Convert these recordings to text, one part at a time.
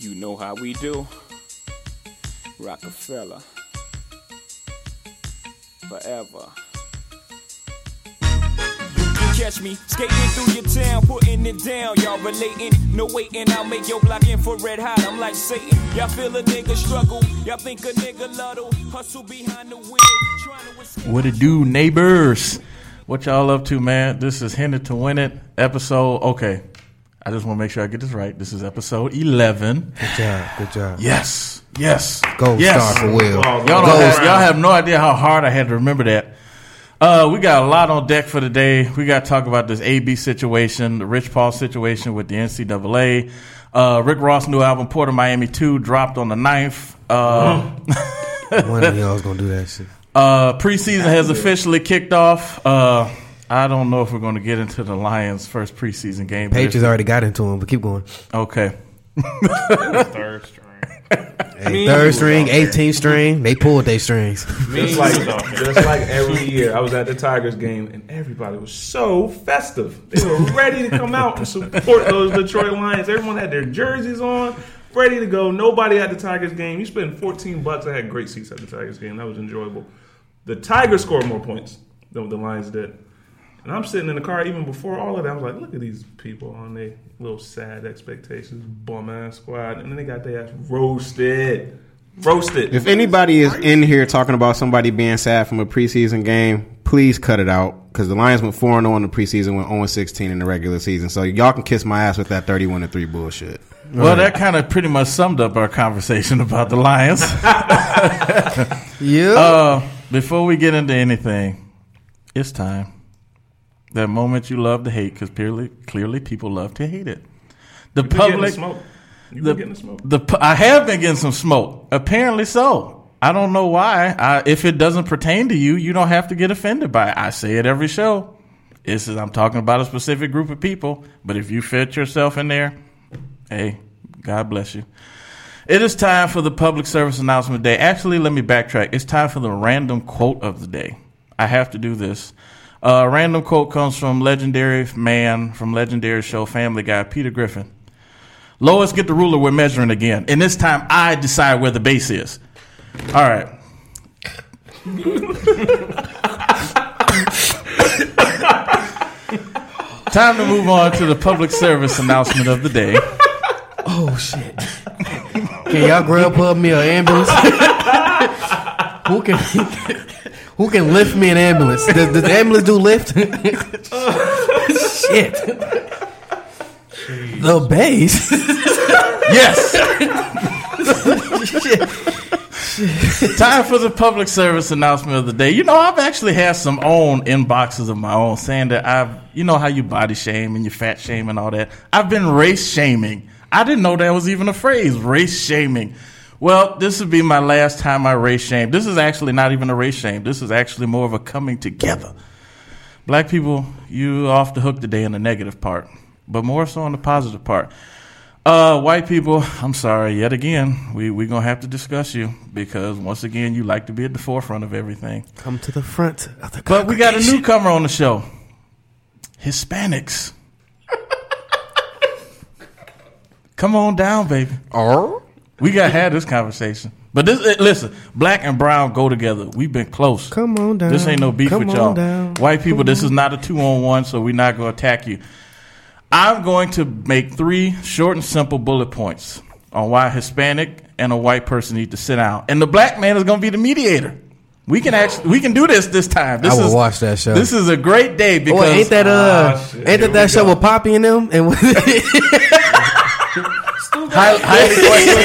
You know how we do. Rockefeller. Forever. Catch me skating through your town, putting it down. Y'all relating, no waiting. I'll make your block infrared hot. I'm like Satan. Y'all feel a nigga struggle. Y'all think a nigga luddle. Hustle behind the wheel. What it do, neighbors? What y'all up to, man? This is Hinted to Win It episode. Okay, I just want to make sure I get this right. This is episode eleven. Good job. Good job. Yes, yes, Gold yes. star for Will. Y'all, don't have, y'all have no idea how hard I had to remember that. Uh, we got a lot on deck for today. We got to talk about this AB situation, the Rich Paul situation with the NCAA. Uh, Rick Ross' new album, Port of Miami 2, dropped on the 9th. Uh, One of y'all's gonna do that shit. uh, preseason has officially kicked off. Uh, I don't know if we're going to get into the Lions' first preseason game. but Patriots already got into him, but keep going. Okay. Third string. Hey, third string, 18th string, they pulled their strings. Just like, just like every year, I was at the Tigers game and everybody was so festive. They were ready to come out and support those Detroit Lions. Everyone had their jerseys on, ready to go. Nobody at the Tigers game. You spend 14 bucks. I had great seats at the Tigers game. That was enjoyable. The Tigers scored more points than the Lions did. And I'm sitting in the car even before all of that. I was like, look at these people on their little sad expectations, bum ass squad. And then they got their ass roasted. Roasted. If anybody is in here talking about somebody being sad from a preseason game, please cut it out because the Lions went 4 0 in the preseason, went 0 16 in the regular season. So y'all can kiss my ass with that 31 3 bullshit. Well, that kind of pretty much summed up our conversation about the Lions. Yeah. Uh, before we get into anything, it's time. That moment you love to hate, because clearly, clearly people love to hate it. The You been public, the, been getting the smoke. the I have been getting some smoke. Apparently so. I don't know why. I, if it doesn't pertain to you, you don't have to get offended by it. I say it every show. This is I'm talking about a specific group of people. But if you fit yourself in there, hey, God bless you. It is time for the public service announcement day. Actually, let me backtrack. It's time for the random quote of the day. I have to do this. Uh, random quote comes from legendary man from legendary show Family Guy, Peter Griffin. Lois, get the ruler. We're measuring again, and this time I decide where the base is. All right. Time to move on to the public service announcement of the day. oh shit. Can y'all grab up me an ambulance? who can who can lift me an ambulance? Does, does the ambulance do lift? shit. The base. Yes. Shit. Time for the public service announcement of the day. You know, I've actually had some own inboxes of my own saying that I've, you know, how you body shame and you fat shame and all that. I've been race shaming. I didn't know that was even a phrase, race shaming. Well, this would be my last time I race shame. This is actually not even a race shame. This is actually more of a coming together. Black people, you off the hook today in the negative part, but more so on the positive part. Uh, white people, I'm sorry. Yet again, we we gonna have to discuss you because once again, you like to be at the forefront of everything. Come to the front of the But we got a newcomer on the show. Hispanics. Come on down, baby. Oh. We got to have this conversation. But this, eh, listen, black and brown go together. We've been close. Come on down. This ain't no beef Come with y'all. down. White people, this is not a two on one, so we're not going to attack you. I'm going to make three short and simple bullet points on why a Hispanic and a white person need to sit down, and the black man is going to be the mediator. We can actually we can do this this time. This I will is, watch that show. This is a great day Oh, because wait, ain't that uh, shit. ain't that that show go. with Poppy and them? And high, highly questionable.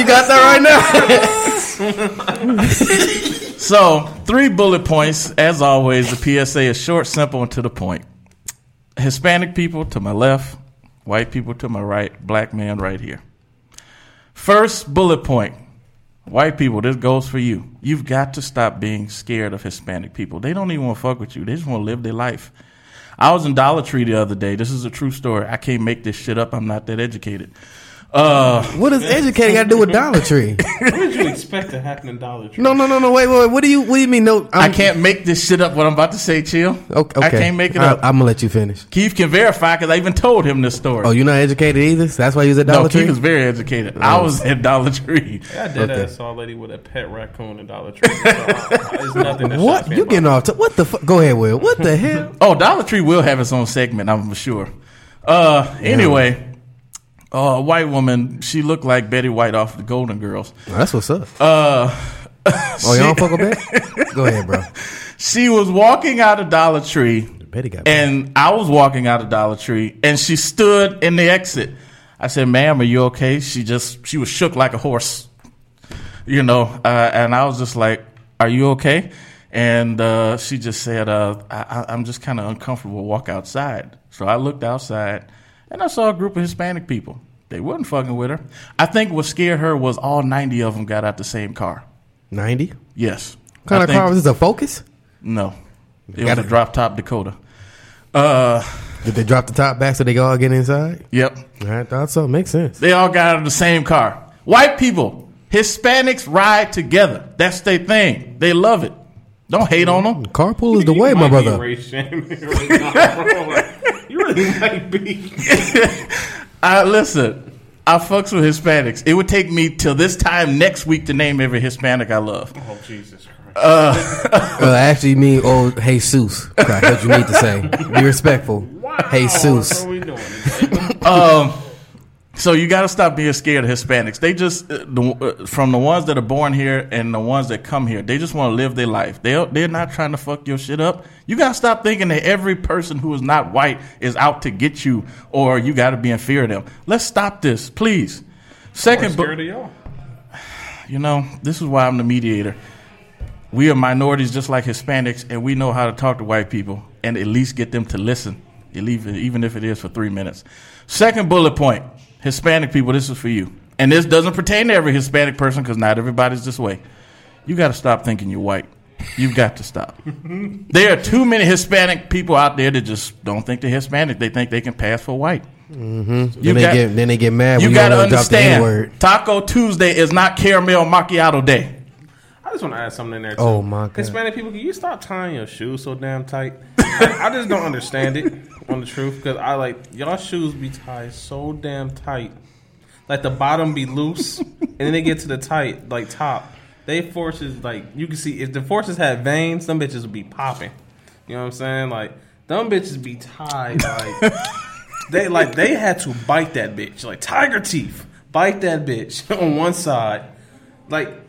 you got that right now. So, three bullet points. As always, the PSA is short, simple, and to the point. Hispanic people to my left, white people to my right, black man right here. First bullet point. White people, this goes for you. You've got to stop being scared of Hispanic people. They don't even want to fuck with you. They just want to live their life. I was in Dollar Tree the other day. This is a true story. I can't make this shit up. I'm not that educated. Uh, What does educating got to do with Dollar Tree? What did you expect to happen in Dollar Tree? No, no, no, no. Wait, wait. wait. What do you? What do you mean? No, I I'm, can't make this shit up. What I'm about to say, chill. Okay, I can't make it I, up. I'm gonna let you finish. Keith can verify because I even told him this story. Oh, you're not educated either. So that's why you was at Dollar no, Tree. Keith is very educated. I was at Dollar Tree. Yeah, I did Okay. that saw a lady with a pet raccoon in Dollar Tree. So, There's nothing What you about getting off? To, what the? Fu- Go ahead, Will. What the hell? Oh, Dollar Tree will have its own segment, I'm sure. Uh, anyway, uh, a white woman. She looked like Betty White off the Golden Girls. Oh, that's what's up. Uh, oh, y'all fuck with Betty? Go ahead, bro. she was walking out of Dollar Tree, Betty got. and I was walking out of Dollar Tree, and she stood in the exit. I said, "Ma'am, are you okay?" She just she was shook like a horse, you know. Uh, and I was just like, "Are you okay?" And uh, she just said, uh, I, I- "I'm just kind of uncomfortable. Walk outside." So I looked outside, and I saw a group of Hispanic people. They wasn't fucking with her. I think what scared her was all ninety of them got out the same car. Ninety. Yes. What kind I of think- car was this? A Focus? No, it was a drop top Dakota. Uh, Did they drop the top back so they could all get inside? yep. I thought so. Makes sense. They all got out of the same car. White people, Hispanics ride together. That's their thing. They love it. Don't hate on them. Carpool is the You way, my might be brother. race shaming right now, bro. Like, you really might be. I listen. I fucks with Hispanics. It would take me till this time next week to name every Hispanic I love. Oh Jesus Christ! Uh, actually, you mean old Jesus. That's what you need to say. Be respectful. Jesus. What are we doing? Um, so you got to stop being scared of Hispanics. They just uh, the, uh, from the ones that are born here and the ones that come here. They just want to live their life. They they're not trying to fuck your shit up. You got to stop thinking that every person who is not white is out to get you or you got to be in fear of them. Let's stop this, please. Second, scared of y'all. you know, this is why I'm the mediator. We are minorities just like Hispanics, and we know how to talk to white people and at least get them to listen, even if it is for three minutes. Second bullet point Hispanic people, this is for you. And this doesn't pertain to every Hispanic person because not everybody's this way. You got to stop thinking you're white. You've got to stop. there are too many Hispanic people out there that just don't think they're Hispanic. They think they can pass for white. Mm-hmm. Then You they got- get then they get mad You got to don't drop the N word. understand, Taco Tuesday is not caramel macchiato day. I just want to add something in there. Too. Oh, my God. Hispanic people, can you stop tying your shoes so damn tight? I just don't understand it. On the truth, because I like y'all shoes be tied so damn tight, like the bottom be loose, and then they get to the tight like top. They forces like you can see if the forces had veins, some bitches would be popping. You know what I'm saying? Like them bitches be tied like they like they had to bite that bitch like tiger teeth, bite that bitch on one side, like I-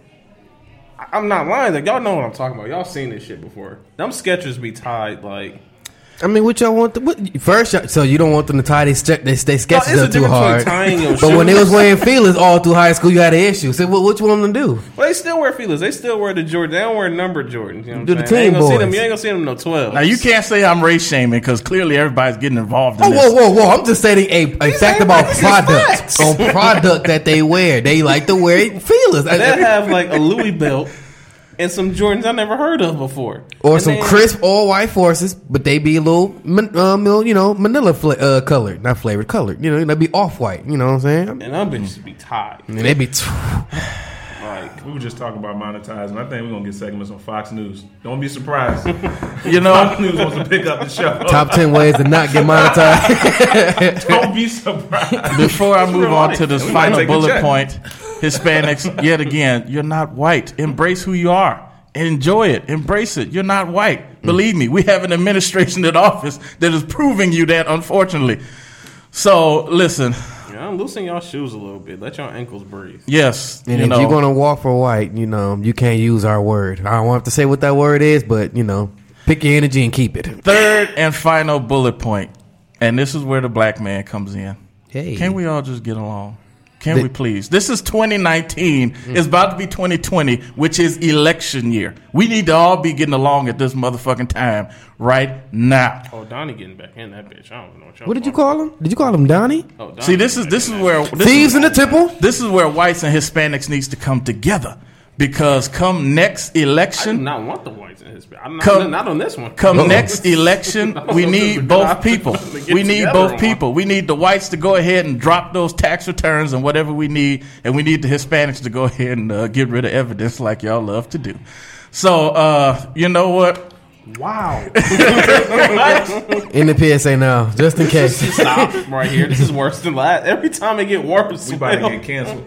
I'm not lying. Like y'all know what I'm talking about. Y'all seen this shit before. Them Skechers be tied like. I mean, what y'all want? To, what, first, y'all- so you don't want them to tie they ske- they, they sketches it's a up too hard. between tying your But when they was wearing feelers all through high school, you had an issue. So what, what you want them to do? Well, they still wear feelers. They still wear the Jordan. They don't wear numbered Jordans. You know what Do I'm the saying? team you ain't gonna see them. boys. You ain't gonna see them no twelve. Now you can't say I'm race shaming because clearly everybody's getting involved in Oh, this. whoa, whoa, whoa! I'm just stating a, a fact about facts. product on product that they wear. They like to wear feelers They have like a Louis belt and some Jordans I never heard of before, or And some crisp all white forces, but they be a little, um, you know, Manila fla- uh, colored, not flavored, colored. You know, they be off white. You know what I'm saying? And them bitches be tied. And they be. Like we We were just talking about monetizing. I think we're gonna get segments on Fox News. Don't be surprised. You know, Fox know, News wants to pick up the show. Top ten ways to not get monetized. Don't be surprised. before I move on life. to this We final bullet point, Hispanics, yet again, you're not white. Embrace who you are. Enjoy it. Embrace it. You're not white. Believe me, we have an administration in office that is proving you that, unfortunately. So, listen, Yeah, loosen y'all shoes a little bit. Let y'all ankles breathe. yes, And you if know, you're gonna walk for white, you know, you can't use our word. I don't want to say what that word is, but you know, pick your energy and keep it. third and final bullet point, and this is where the black man comes in. Hey. Can we all just get along? Can The- we please? This is 2019. Mm. It's about to be 2020, which is election year. We need to all be getting along at this motherfucking time right now. Oh, Donnie getting back in that bitch. I don't know what y'all. What did you call him? Did you call him Donnie? Oh, Donnie See, this is this is where this Thieves is, in the temple. this is where whites and Hispanics needs to come together because come next I do election, not want the whites in Hispanic. I'm not, Come- not on this one. come next election, we need both people. We need both on people. We need the whites to go ahead and drop those tax returns and whatever we need, and we need the Hispanics to go ahead and uh, get rid of evidence like y'all love to do. So, uh, you know what? Wow. In the PSA now, just in case. Stop right here. This is worse than last. Every time it get worse. We about to get canceled.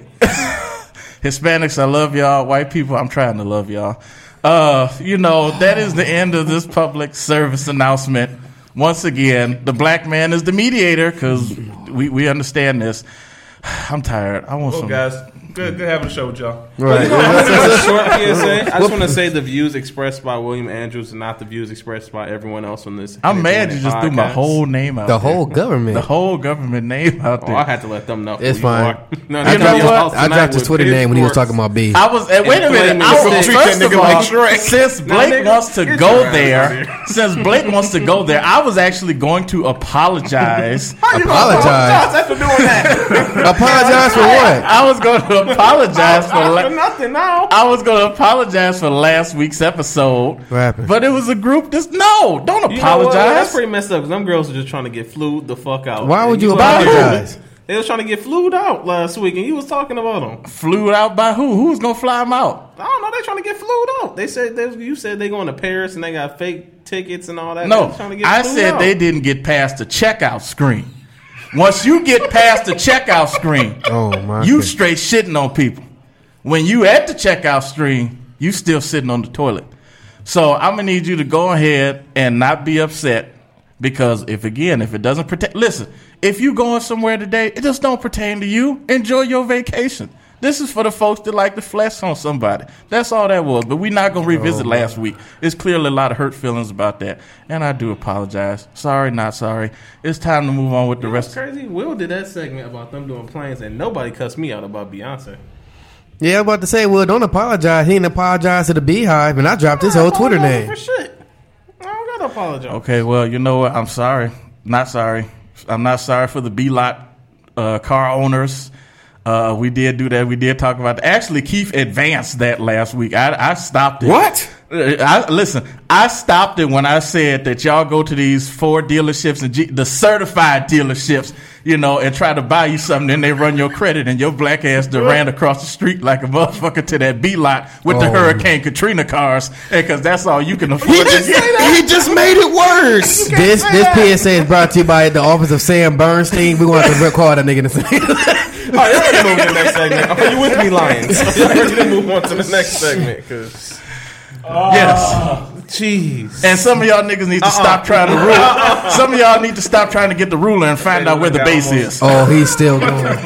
Hispanics, I love y'all. White people, I'm trying to love y'all. Uh, you know, that is the end of this public service announcement. Once again, the black man is the mediator because we, we understand this. I'm tired. I want Well, some. guys, good, good having a show with y'all. Right. As a short PSA, I just want to say the views expressed by William Andrews and not the views expressed by everyone else on this. I'm mad you Internet just threw my whole name out. The there. whole government. the whole government name out Oh, there. I had to let them know. It's fine. are. No, I, they You know come to your what? I dropped his Twitter name when he was talking about B. I was. wait a minute. I to was, treat first that of nigga all, like Shrek. since Blake nigga, wants to go your ass out there, since Blake wants to go there, I was actually going to apologize. Apologize. After doing that, Apologize for what? I was going to apologize for. For nothing now. I was going to apologize for last week's episode. What happened? But it was a group. This no, don't You know what? That's pretty messed up because them girls are just trying to get flued the fuck out. Why And would you was- apologize? They was trying to get flued out last week, and you was talking about them. Flew out by who? Who's going to fly them out? I don't know. They trying to get flued out. They said they, you said they going to Paris and they got fake tickets and all that. No, They trying to get I flued said out. they didn't get past the checkout screen. Once you get past the checkout screen, Oh my! you God. straight shitting on people. When you at the checkout screen, you still sitting on the toilet. So I'm gonna need you to go ahead and not be upset because if again, if it doesn't protect, listen, if you going somewhere today, it just don't pertain to you. Enjoy your vacation. This is for the folks that like to flex on somebody. That's all that was. But we're not gonna revisit oh, last week. It's clearly a lot of hurt feelings about that, and I do apologize. Sorry, not sorry. It's time to move on with the That's rest. crazy. Will did that segment about them doing planes, and nobody cussed me out about Beyonce. Yeah, I was about to say, well, don't apologize. He didn't apologize to the BeyHive, and I dropped his whole Twitter Apologize name. for shit. I don't gotta apologize. Okay, well, you know what? I'm sorry. Not sorry. I'm not sorry for the B lot uh, car owners. Uh, we did do that. We did talk about that. Actually, Keith advanced that last week. I, I stopped it. What? I, listen, I stopped it when I said that y'all go to these Ford dealerships and G, the certified dealerships, you know, and try to buy you something, and they run your credit, and your black ass done ran across the street like a motherfucker to that B lot with the Oh. Hurricane Katrina cars, because that's all you can afford. He just, he just made it worse. This this PSA is brought to you by the office of Sam Bernstein. We want to recall that nigga. To All right, y'all ready to move to the next segment? Are you with me, Lions? Y'all ready to move on to the next segment? Cause Yes. jeez, And some of y'all niggas need to uh-uh. stop trying to rule. Uh-uh. Some of y'all need to stop trying to get the ruler and find out where the base is. oh, he's still going.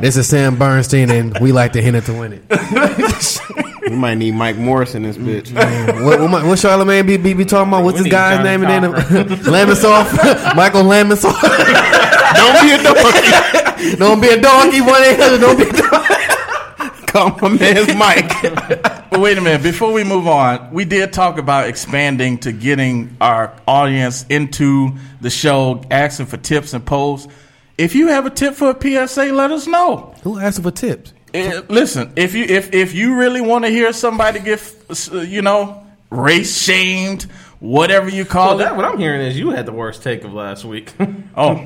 This is Sam Bernstein, and we like to hint it to win it. We might need Mike Morse in this mm-hmm. bitch. What, what, my- what Charlamagne be, be, be talking about? What's We this guy's Johnny name? And then Cochran. Michael Lamonsoff. Don't be a donkey. Don't be a donkey. One eight hundred. Don't be. A donkey. Call my man's Mike. But wait a minute. Before we move on, we did talk about expanding to getting our audience into the show, asking for tips and polls. If you have a tip for a PSA, let us know. Who asked for tips? Eh, listen, if you if if you really want to hear somebody get, you know, race shamed, whatever you well, call that it. what I'm hearing is you had the worst take of last week. Oh,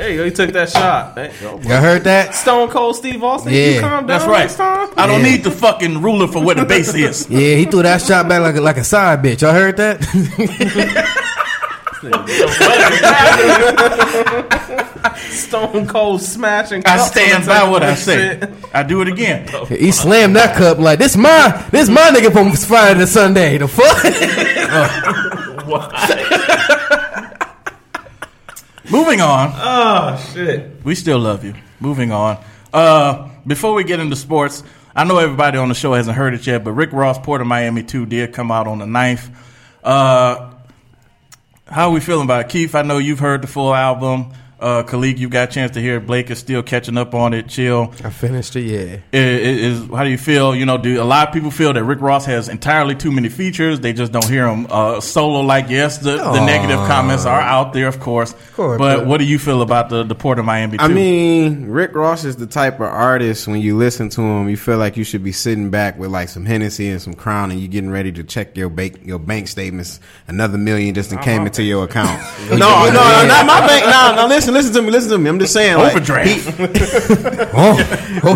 hey, you took that shot. Hey, yo, Y'all heard that? Stone Cold Steve Austin. Yeah. you calm down that's right. next time. I don't Yeah. need the fucking ruler for where the base is. Yeah, he threw that shot back like a, like a side bitch. Y'all heard that? Stone Cold smashing. I cups stand by what I table say. I do it again. he slammed that cup like this. My this my nigga from Friday to Sunday. The fuck? Moving on. Oh shit! We still love you. Moving on. Uh, before we get into sports, I know everybody on the show hasn't heard it yet, but Rick Ross, Port of Miami 2 did come out on the 9th. Uh, how are we feeling about it? Keith, I know you've heard the full album. Uh, Khalik, you got a chance to hear it. Blake is still catching up on it. Chill. I finished it. Yeah. I- i- Is how do you feel? You know, do a lot of people feel that Rick Ross has entirely too many features? They just don't hear him uh, solo. Like, yes, the, the negative comments are out there, of course. course, but but- what do you feel about the the Port of Miami? I mean, Rick Ross is the type of artist when you listen to him, you feel like you should be sitting back with like some Hennessy and some Crown, and you're getting ready to check your bank your bank statements. Another million just came into your account. no, no, no, not my bank. No, no, listen, listen to me, listen to me. I'm just saying, like, Overdraft. he- Or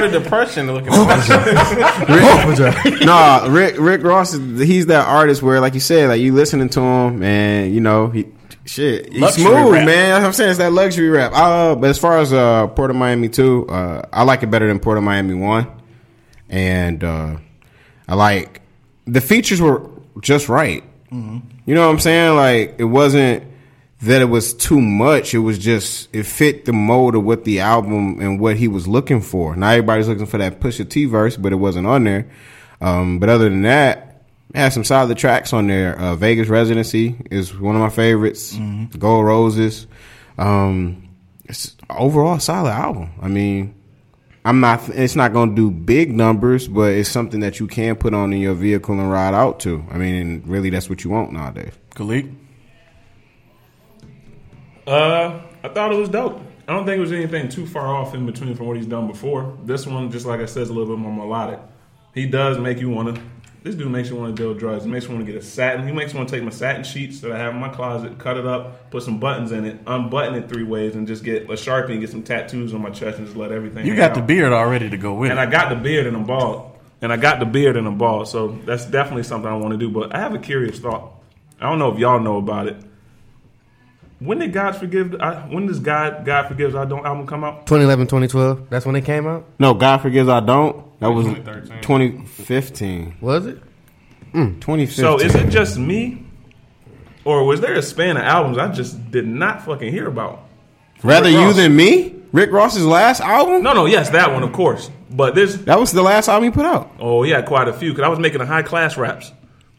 the depression looking. For? No, Rick Rick Ross is he's that artist where, like you said, like you listening to him and you know he shit he's Luxury smooth, rap. man. That's what I'm saying it's that luxury rap. Uh, but as far as uh, Port of Miami two, uh, I like it better than Port of Miami one, and uh, I like the features were just right. You know what I'm saying? Like it wasn't that it was too much. It was just it fit the mold of what the album and what he was looking for. Now everybody's looking for that Pusha T verse, but it wasn't on there. Um, but other than that, it had some solid tracks on there. Uh, Vegas Residency is one of my favorites. Gold Roses. Um, it's overall solid album. I mean, I'm not. It's not going to do big numbers, but it's something that you can put on in your vehicle and ride out to. I mean, and really, that's what you want nowadays. Khalik. Uh, I thought it was dope. I don't think it was anything too far off in between from what he's done before. This one, just like I said, is a little bit more melodic. He does make you want to. This dude makes you want to deal drugs. He makes you want to get a satin. He makes me want to take my satin sheets that I have in my closet, cut it up, put some buttons in it, unbutton it three ways, and just get a sharpie and get some tattoos on my chest and just let everything. You got out. the beard already to go with And it. I got the beard and I'm bald. And I got the beard and I'm bald. So that's definitely something I want to do. But I have a curious thought. I don't know if y'all know about it. When did God forgive? I, when does God God forgives I don't album come out? 2011, 2012. That's when it came out. No, God forgives I don't. That was 2013. 2015. Was it? Mm, 2015. So is it just me, or was there a span of albums I just did not fucking hear about? rather you than me? Rick Ross's last album? No, no, yes, that one of course. But there's That was the last album he put out. oh yeah, quite a few because I was making a high class raps.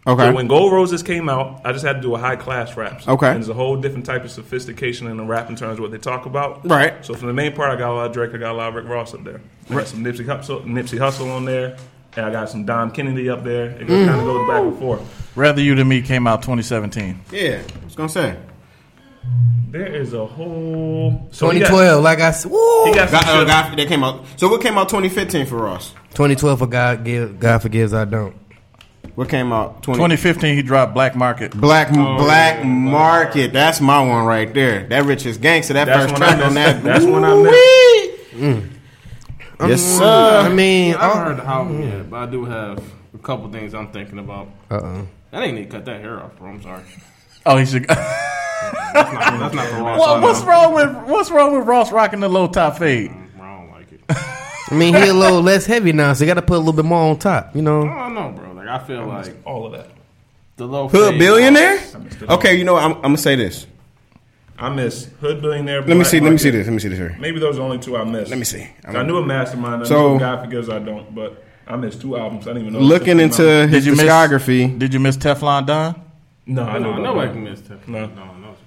Okay. So when Gold Roses came out, I just had to do a high class raps. Okay. And there's a whole different type of sophistication in the rap in terms of what they talk about. Right. So from the main part, I got a lot of Drake, I got a lot of Rick Ross up there. I got some Nipsey Hussle, Nipsey Hussle on there, and I got some Dom Kennedy up there. It kind of goes back and forth. Rather You Than Me came out 2017. Yeah, I was gonna say. There is a whole so he got- 2012. Like I said, woo! Got, God, uh, God, that came out. So what came out 2015 for Ross? 2012 for God give God forgives I don't. What came out 20, 2015, he dropped Black Market. Black Black Market. That's my one right there. That richest gangster. That That's first track on that. That's when I missed. Yes, sir. I mean, I haven't heard the album yet, but I do have a couple things I'm thinking about. uh oh. I didn't need to cut that hair off, bro. I'm sorry. Oh, he should. That's not, that's not the Ross. what, I what's wrong with What's wrong with Ross rocking the low top fade? I don't like it. I mean, he a little less heavy now, so you got to put a little bit more on top. You know. I don't know, bro. Like I feel like All of that. the low Hood billionaire. Okay, you know what? I'm, I'm gonna say this. I miss Hood Billionaire. Let me Black see. Let me Market. see this. Let me see this here. Maybe those are the only two I missed. Let me see. I knew a mastermind. I So- knew God forgives I don't, but I missed two albums. I didn't even know. Looking this came into out. his Did you miss- discography, Did you miss Teflon Don? no, I know No, about nobody that. can miss that. No. no, no. it's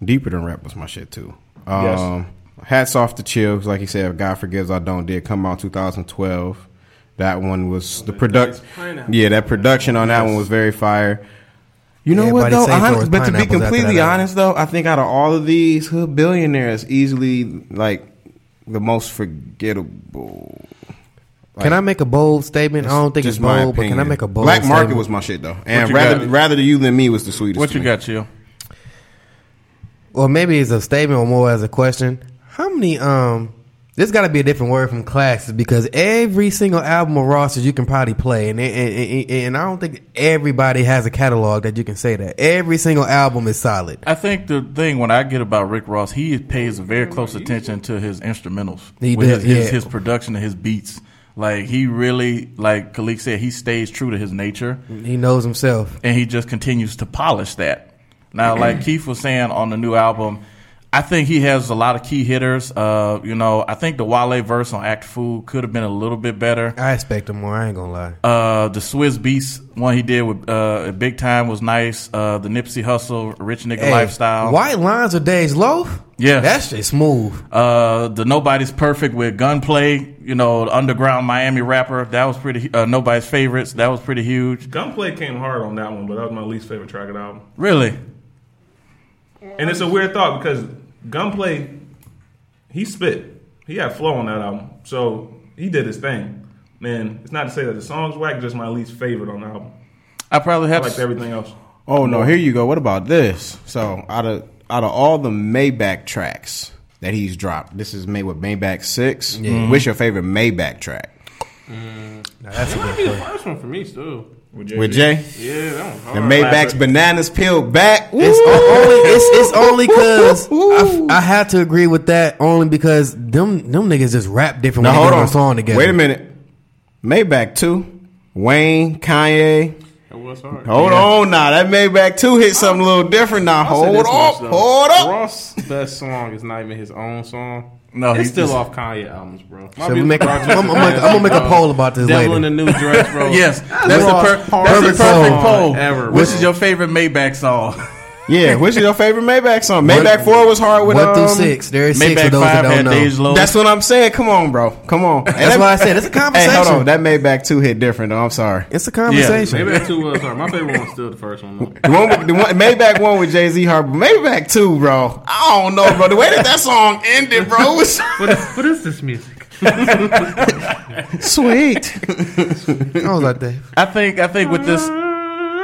good. deeper than rap was my shit too. Yes. Um, Hats off to Chill, 'cause like he said, God forgives I don't did come out 2012. That one was the product. nice. Yeah, that production on that one was very fire. You know what though? say I- but to be completely that honest though, I think out of all of these, Hood Billionaires easily like the most forgettable. Can I make a bold statement? I don't think it's bold, but can I make a bold statement? Black Market statement? was my shit though, and you rather got? rather you than me was the sweetest. What to you me. got, Chill? Well, maybe it's a statement or more as a question. How many um this got to be a different word from classes because every single album of Ross's you can probably play, and, and, and, and I don't think everybody has a catalog that you can say that every single album is solid. I think the thing when I get about Rick Ross, he pays very close attention to his instrumentals, He with does, his, his, yeah. his production and his beats. Like he really, like Khalik said, he stays true to his nature, He knows himself. and he just continues to polish that. Now, like Keith was saying on the new album, I think he has a lot of key hitters. Uh, you know, I think the Wale verse on Act Fool could have been a little bit better. I expect him more. I ain't gonna lie. Uh, the Swizz Beatz one he did with uh, Big Tyme was nice. Uh, the Nipsey Hussle, Rich Nigga Hey, Lifestyle. White lines of days loaf. Yeah. that's just smooth. Uh, the Nobody's Perfect with Gunplay, you know, the underground Miami rapper. That was pretty, uh, Nobody's Favorites. That was pretty huge. Gunplay came hard on that one, but that was my least favorite track of the album. Really? And it's a weird thought because Gunplay, he spit. He had flow on that album. So he did his thing. Man, it's not to say that the song's whack, just my least favorite on the album. I probably I have liked to. everything else. Oh no, here you go. What about this? So out of out of all the Maybach tracks that he's dropped, this is made with Maybach 6 What's your favorite Maybach track? Mm, that's a That might be the first one for me still. Jay-Z. With Jay, Yeah, that one. the. Maybach's bananas peeled back. It's only it's, it's only because I, I had to agree with that only because them them niggas just rap different Now when hold get on on, a song together. Wait a minute, Maybach two, Wayne, Kanye. That was hard. Hold on now, that Maybach two hit something a little different now. I'll Hold this much, up, though. hold up. Ross' best song is not even his own song. No, it's he's still just- off Kanye albums, bro. My So we make a- project I'm- I'm is gonna- I'm gonna make a poll about this Devil later. in the New Dress, bro. Yes, that's, the, per- that's the hardest perfect song poll. ever, Which is your favorite Maybach song? Yeah, which is your favorite Maybach song? Maybach four was hard with one um, through six. There is six Maybach for those that don't had know. That's what I'm saying. Come on, bro. Come on. That's that- why I said it's a conversation. Hey, conversation. hold on. That Maybach two hit different though. I'm sorry. It's a conversation. Maybe that two was hard. My favorite one's still the first one. Though. The one, with- the one, Maybach one with Jay Z hard, Maybach two, bro. I don't know, bro. The way that that song ended, bro, was What is, what is this music? sweet. I was like that. I think. I think with this,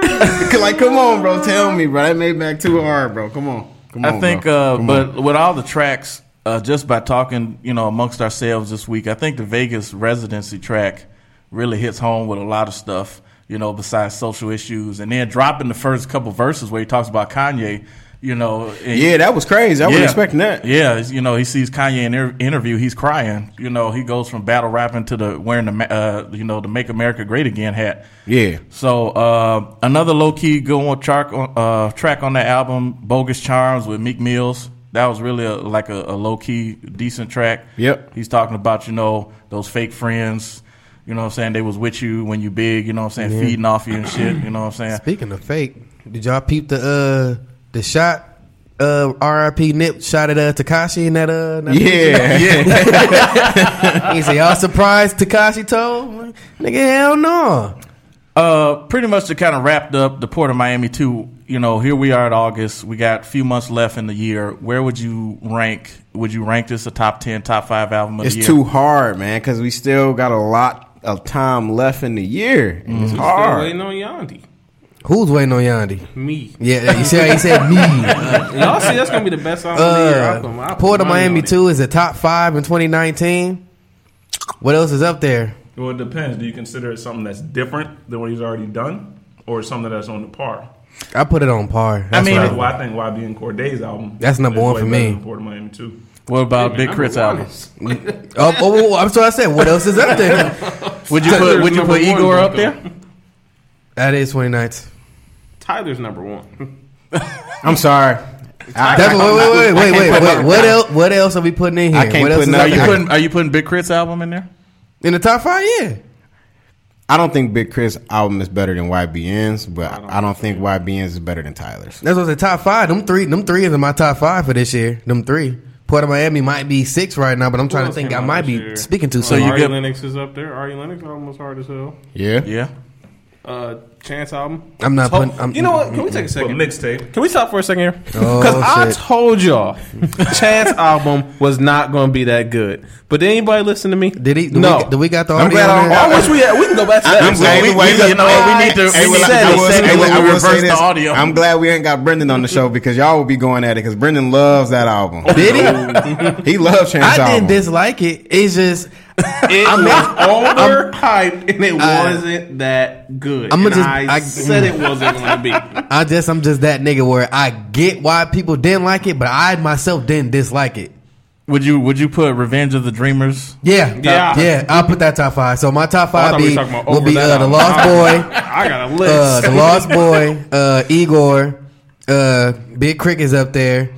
like, come on, bro. Tell me, bro. That back too hard, bro. Come on. Come on I think. Uh, but on. with all the tracks, uh, just by talking, you know, amongst ourselves this week, I think the Vegas residency track really hits home with a lot of stuff. You know, besides social issues, and then dropping the first couple verses where he talks about Kanye. You know, and- yeah, that was crazy. I wasn't expecting that. Yeah, you know, he sees Kanye in an interview, he's crying. You know, he goes from battle rapping to the wearing the uh, you know the "Make America Great Again" hat. Yeah. So uh, another low key good one track on, uh, track on the album, "Bogus Charms" with Meek Mills. That was really a, like a, a low key decent track. Yep. He's talking about you know those fake friends. You know what I'm saying? They was with you when you big. You know what I'm saying? Feeding off you and shit. You know what I'm saying? Speaking of fake, did y'all peep the uh the shot? Uh, R.I.P. Nip shot at uh Tekashi in that uh. that Yeah. He said, "Y'all surprised Tekashi told nigga hell no." Uh, pretty much to kind of wrapped up the Port of Miami too. You know, here we are at August. We got a few months left in the year. Where would you rank? Would you rank this a top ten, top five album of It's the year? too hard, man, because we still got a lot of time left in the year. And It's Still waiting on Yandhi. Who's waiting on Yandhi? Me. Yeah, you see how he said me. Y'all see, that's gonna be the best album of the year. I'll put- I'll Uh, Port of Miami on two is a top five in 2019. What else is up there? Well, it depends. Do you consider it something that's different than what he's already done, or something that's on the par? I put it on par. That's mean, what That's why I think YBN Cordae's album. That's number one for me. Port of Miami too. What about Hey, Big man, Crit's number album? Oh, oh, oh, I'm sorry. I said what else is up there? Would you put Would you put Igor up though. there? that is 2019. Tyler's number one. I'm sorry. I, That's I- wait, wait, wait, wait, wait, wait. no- What else? What else are we putting in here? I can't what else put is no- Are you putting Are you putting Big K.R.I.T.'s album in there? in the top five? Yeah. I don't think Big Chris album is better than YBN's, but I don't, think YBN's is better than Tyler's. That's what's the top five. Them three, them three is in my top five for this year. Them three. Port of Miami might be six right now, but I'm trying to think. I might be year? speaking too So you Ari get- Lennox is up there. Ari Lennox album was hard as hell. Yeah. Yeah. Uh, Chance album. I'm not So- putting. I'm, you know what? Can we take a Well, second? mixtape. Can we stop for a second here? Oh, Because I told y'all, Chance album was not going to be that good. But did anybody listen to me? Did he? Do no. We, do we got the I'm audio? glad I- I wish we had. We can go back to that. I'm glad we- we, we- you know we need to- Hey, we well, need I to will say say- when I we will reverse say the this. audio. I'm glad we ain't got Brendan on the show because y'all will be going at it because Brendan loves that album. Did he? He loves Chance I album. didn't dislike it. It's just It was overhyped and it wasn't that good. I'ma and just- I, I- said it wasn't going to be. I just I'm just that nigga where I get why people didn't like it, but I myself didn't dislike it. Would you Would you put Revenge of the Dreamers? Yeah, Yeah. yeah. I'll put that top five. So my top I five be were talking about will be uh, the. Lost Boy, I got a list. uh, the Lost Boy, uh, Igor, uh, Big K.R.I.T. is up there.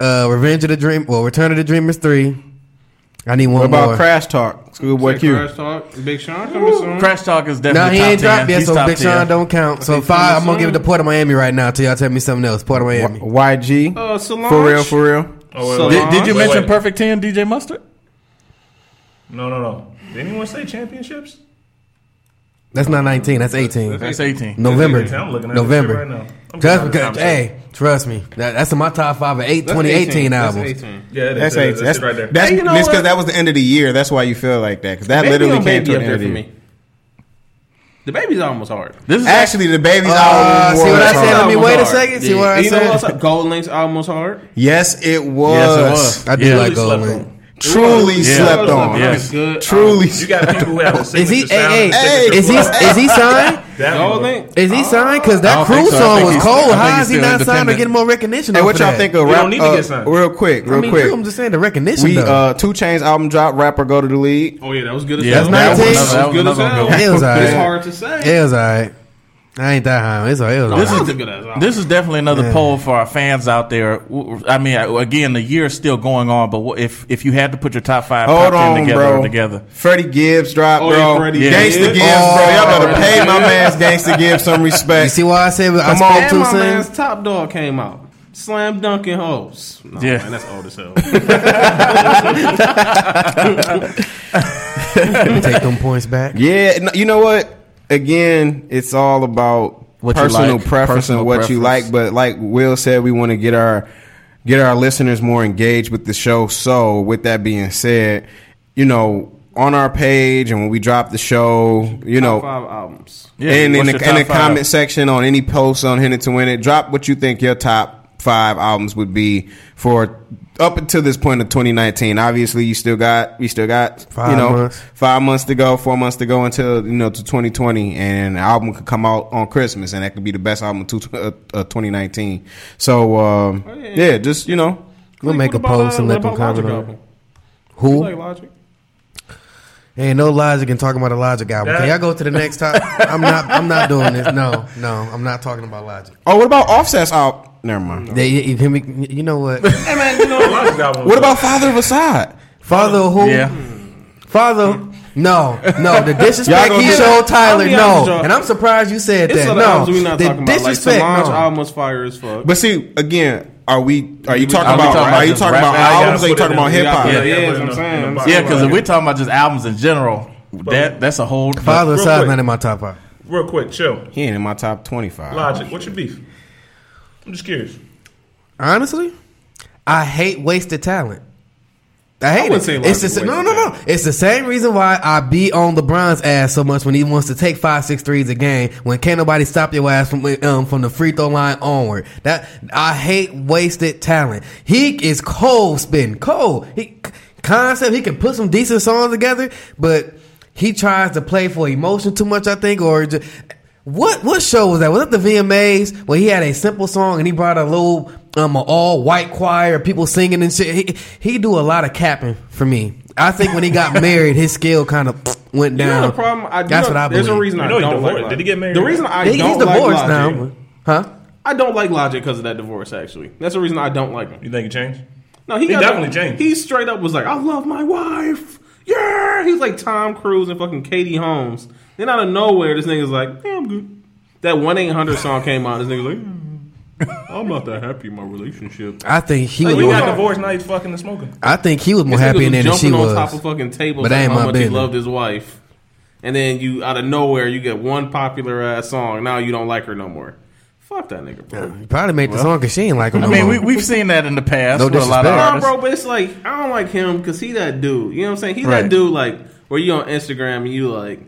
Uh, Revenge of the Dream, well, Return of the Dreamers three. I need one What about more. Crash Talk? Schoolboy Q. Crash Talk. Big Sean coming soon. Crash Talk is definitely. No, definitely he top ain't dropped yet, He's so top Big 10. Sean don't count. So five, I'm gonna give it to soon. Port of Miami right now till y'all tell me something else. Port of Miami. YG. Uh, Solange. For real, for real. Oh, wait, wait, Did, did you wait, mention wait. Perfect Ten, DJ Mustard? No, no, no. Did anyone say championships? That's not 19. That's 18. That's eighteen. November. I'm looking at November. Right now. I'm Trust me, out of 'cause- conversation. hey, trust me. That, that's in my top five of eight, That's 2018 That's albums. 18. Yeah, it is. That's It eight. is. That's right there. That's Hey, you know because that was the end of the year. That's why you feel like that. Because that Baby literally came to up the there end of for the year. me. The baby's almost hard. This is Actually, the baby's Uh, album see what I said? Let me Almost wait a hard. second. See what I And you know said? what's up? GoldLink's almost hard. Yes, it was. Yes, it was. I do Yeah. like Gold on. Link. Truly Yeah. slept on. a Yes. Good. Truly. You got people who have a Is signature he? sound. Hey, and hey, signature is he? flow. Is he signed? That Gold one. Link. Is he signed? Because that don't Cruise so. Song was cold. I think How he's is he not signed or independent. getting more recognition? Hey, what y'all that? think of rap? don't need to uh, get signed. real quick, I real mean, quick. I'm just saying the recognition. We though. uh, 2 Chainz album drop. Rapper go to the league. Oh yeah, that was good as Yeah, hell. that was That another- was that was good as hell. It was It's alright. hard to say. It was alright. I ain't that high. It's alright. It This is That was a good ass album. This is definitely another Yeah. poll for our fans out there. I mean, uh, again, the year is still going on, but if if you had to put your top five, Hold top ten on, together, bro. together, Freddie Gibbs dropped, Oh, bro. yeah, Gangsta Gibbs. Gibbs, bro. Y'all better Oh, pay my yeah. man's Gangsta Gibbs some You respect. see why I said I Come spoke on. And too my man's? Top Dog came out. Slam dunking hoes. No, Yeah. man, that's old as hell. Take them points back. Yeah, no, you know what? Again, it's all about What you personal like, preference personal and what you like. But like Will said, we want to get our get our listeners more engaged with the show. So, with that being said, you know, on our page and when we drop the show, you know, Five albums. yeah. and in the, in the top five? comment section on any post on Hit It to Win It, drop what you think your top five albums would be for up until this point of 2019. Obviously, you still got we still got Five you know months. five months to go, four months to go until you know to 2020, and the album could come out on Christmas, and that could be the best album of two- uh, uh, 2019. So um, Oh, yeah. yeah, just you know. We'll Like, make a what about, post uh, and let them about Logic comment on it. Who? Like Logic? Ain't no logic and talking about a logic album. Can That- y'all go to the next topic? I'm not. I'm not doing this. No, no. I'm not talking about logic. Oh, what about Offset's out? Never mind. They, you, you, can be- you know what? Hey man, you know Logic album What about Father of Asahd? Father of who? Yeah, Father. No, no. The Y'all disrespect gonna he showed Tyler. I'll be honest with No, and I'm surprised you said It's that. No, we not the talking about. Like disrespect. Solange no. album was fire as fuck. But see, again, are we? Are you talking Are about? talking Are you talking about albums? albums? Are you Put it talking about hip hop? put it Yeah, yeah, put it that's in what I'm the- in the saying. yeah. Because if we're talking about just albums in general, that that's a whole. Father of Real Side quick. not in my top five. Real quick, chill. He ain't in my top twenty-five. Logic, what's your beef? I'm just curious. Honestly, I hate wasted talent. I hate wouldn't it. say it's the, no, no, no. It's the same reason why I be on LeBron's ass so much when he wants to take five, six threes a game. When can't nobody stop your ass from um, from the free throw line onward. That I hate wasted talent. He is cold spin, cold. He concept. He can put some decent songs together, but he tries to play for emotion too much. I think, or just, what what show was that? Was it the VMAs where he had a simple song and he brought a little um an all white choir, people singing and shit. He he do a lot of capping for me. I think when he got married, his skill kind of went You down. know the problem? I, That's know, what I believe. There's a reason You I know he don't divorced. like Logic. Did he get married? The reason I He- don't he's like divorced Logic, now, huh? I don't like Logic because of that divorce. Actually, that's the reason I don't like him. You think he changed? No, he, He got definitely changed. He straight up was like, "I love my wife." Yeah, he was like Tom Cruise and fucking Katie Holmes. Then out of nowhere, this nigga's like, yeah, "I'm good." That one eight hundred song came out. This nigga's like, "Mm, "I'm not that happy in my relationship." I think he Like, was. We you got divorced. Now he's fucking and smoking. I think he was more happy in was there than she jumping on was. top of fucking tables But that ain't how my much he business. loved his wife, and then you out of nowhere you get one popular ass song. Now you don't like her no more. Fuck that nigga, bro. He probably made the song because she ain't like him. I no mean, more. we we've seen that in the past No with a lot of disrespect. Nah, artists. bro, but it's like I don't like him because he that dude. You know what I'm saying? He's Right. that dude like where you on Instagram and you like,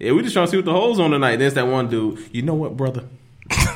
yeah, we just trying to see what the hoes on tonight. There's that one dude. You know what, brother?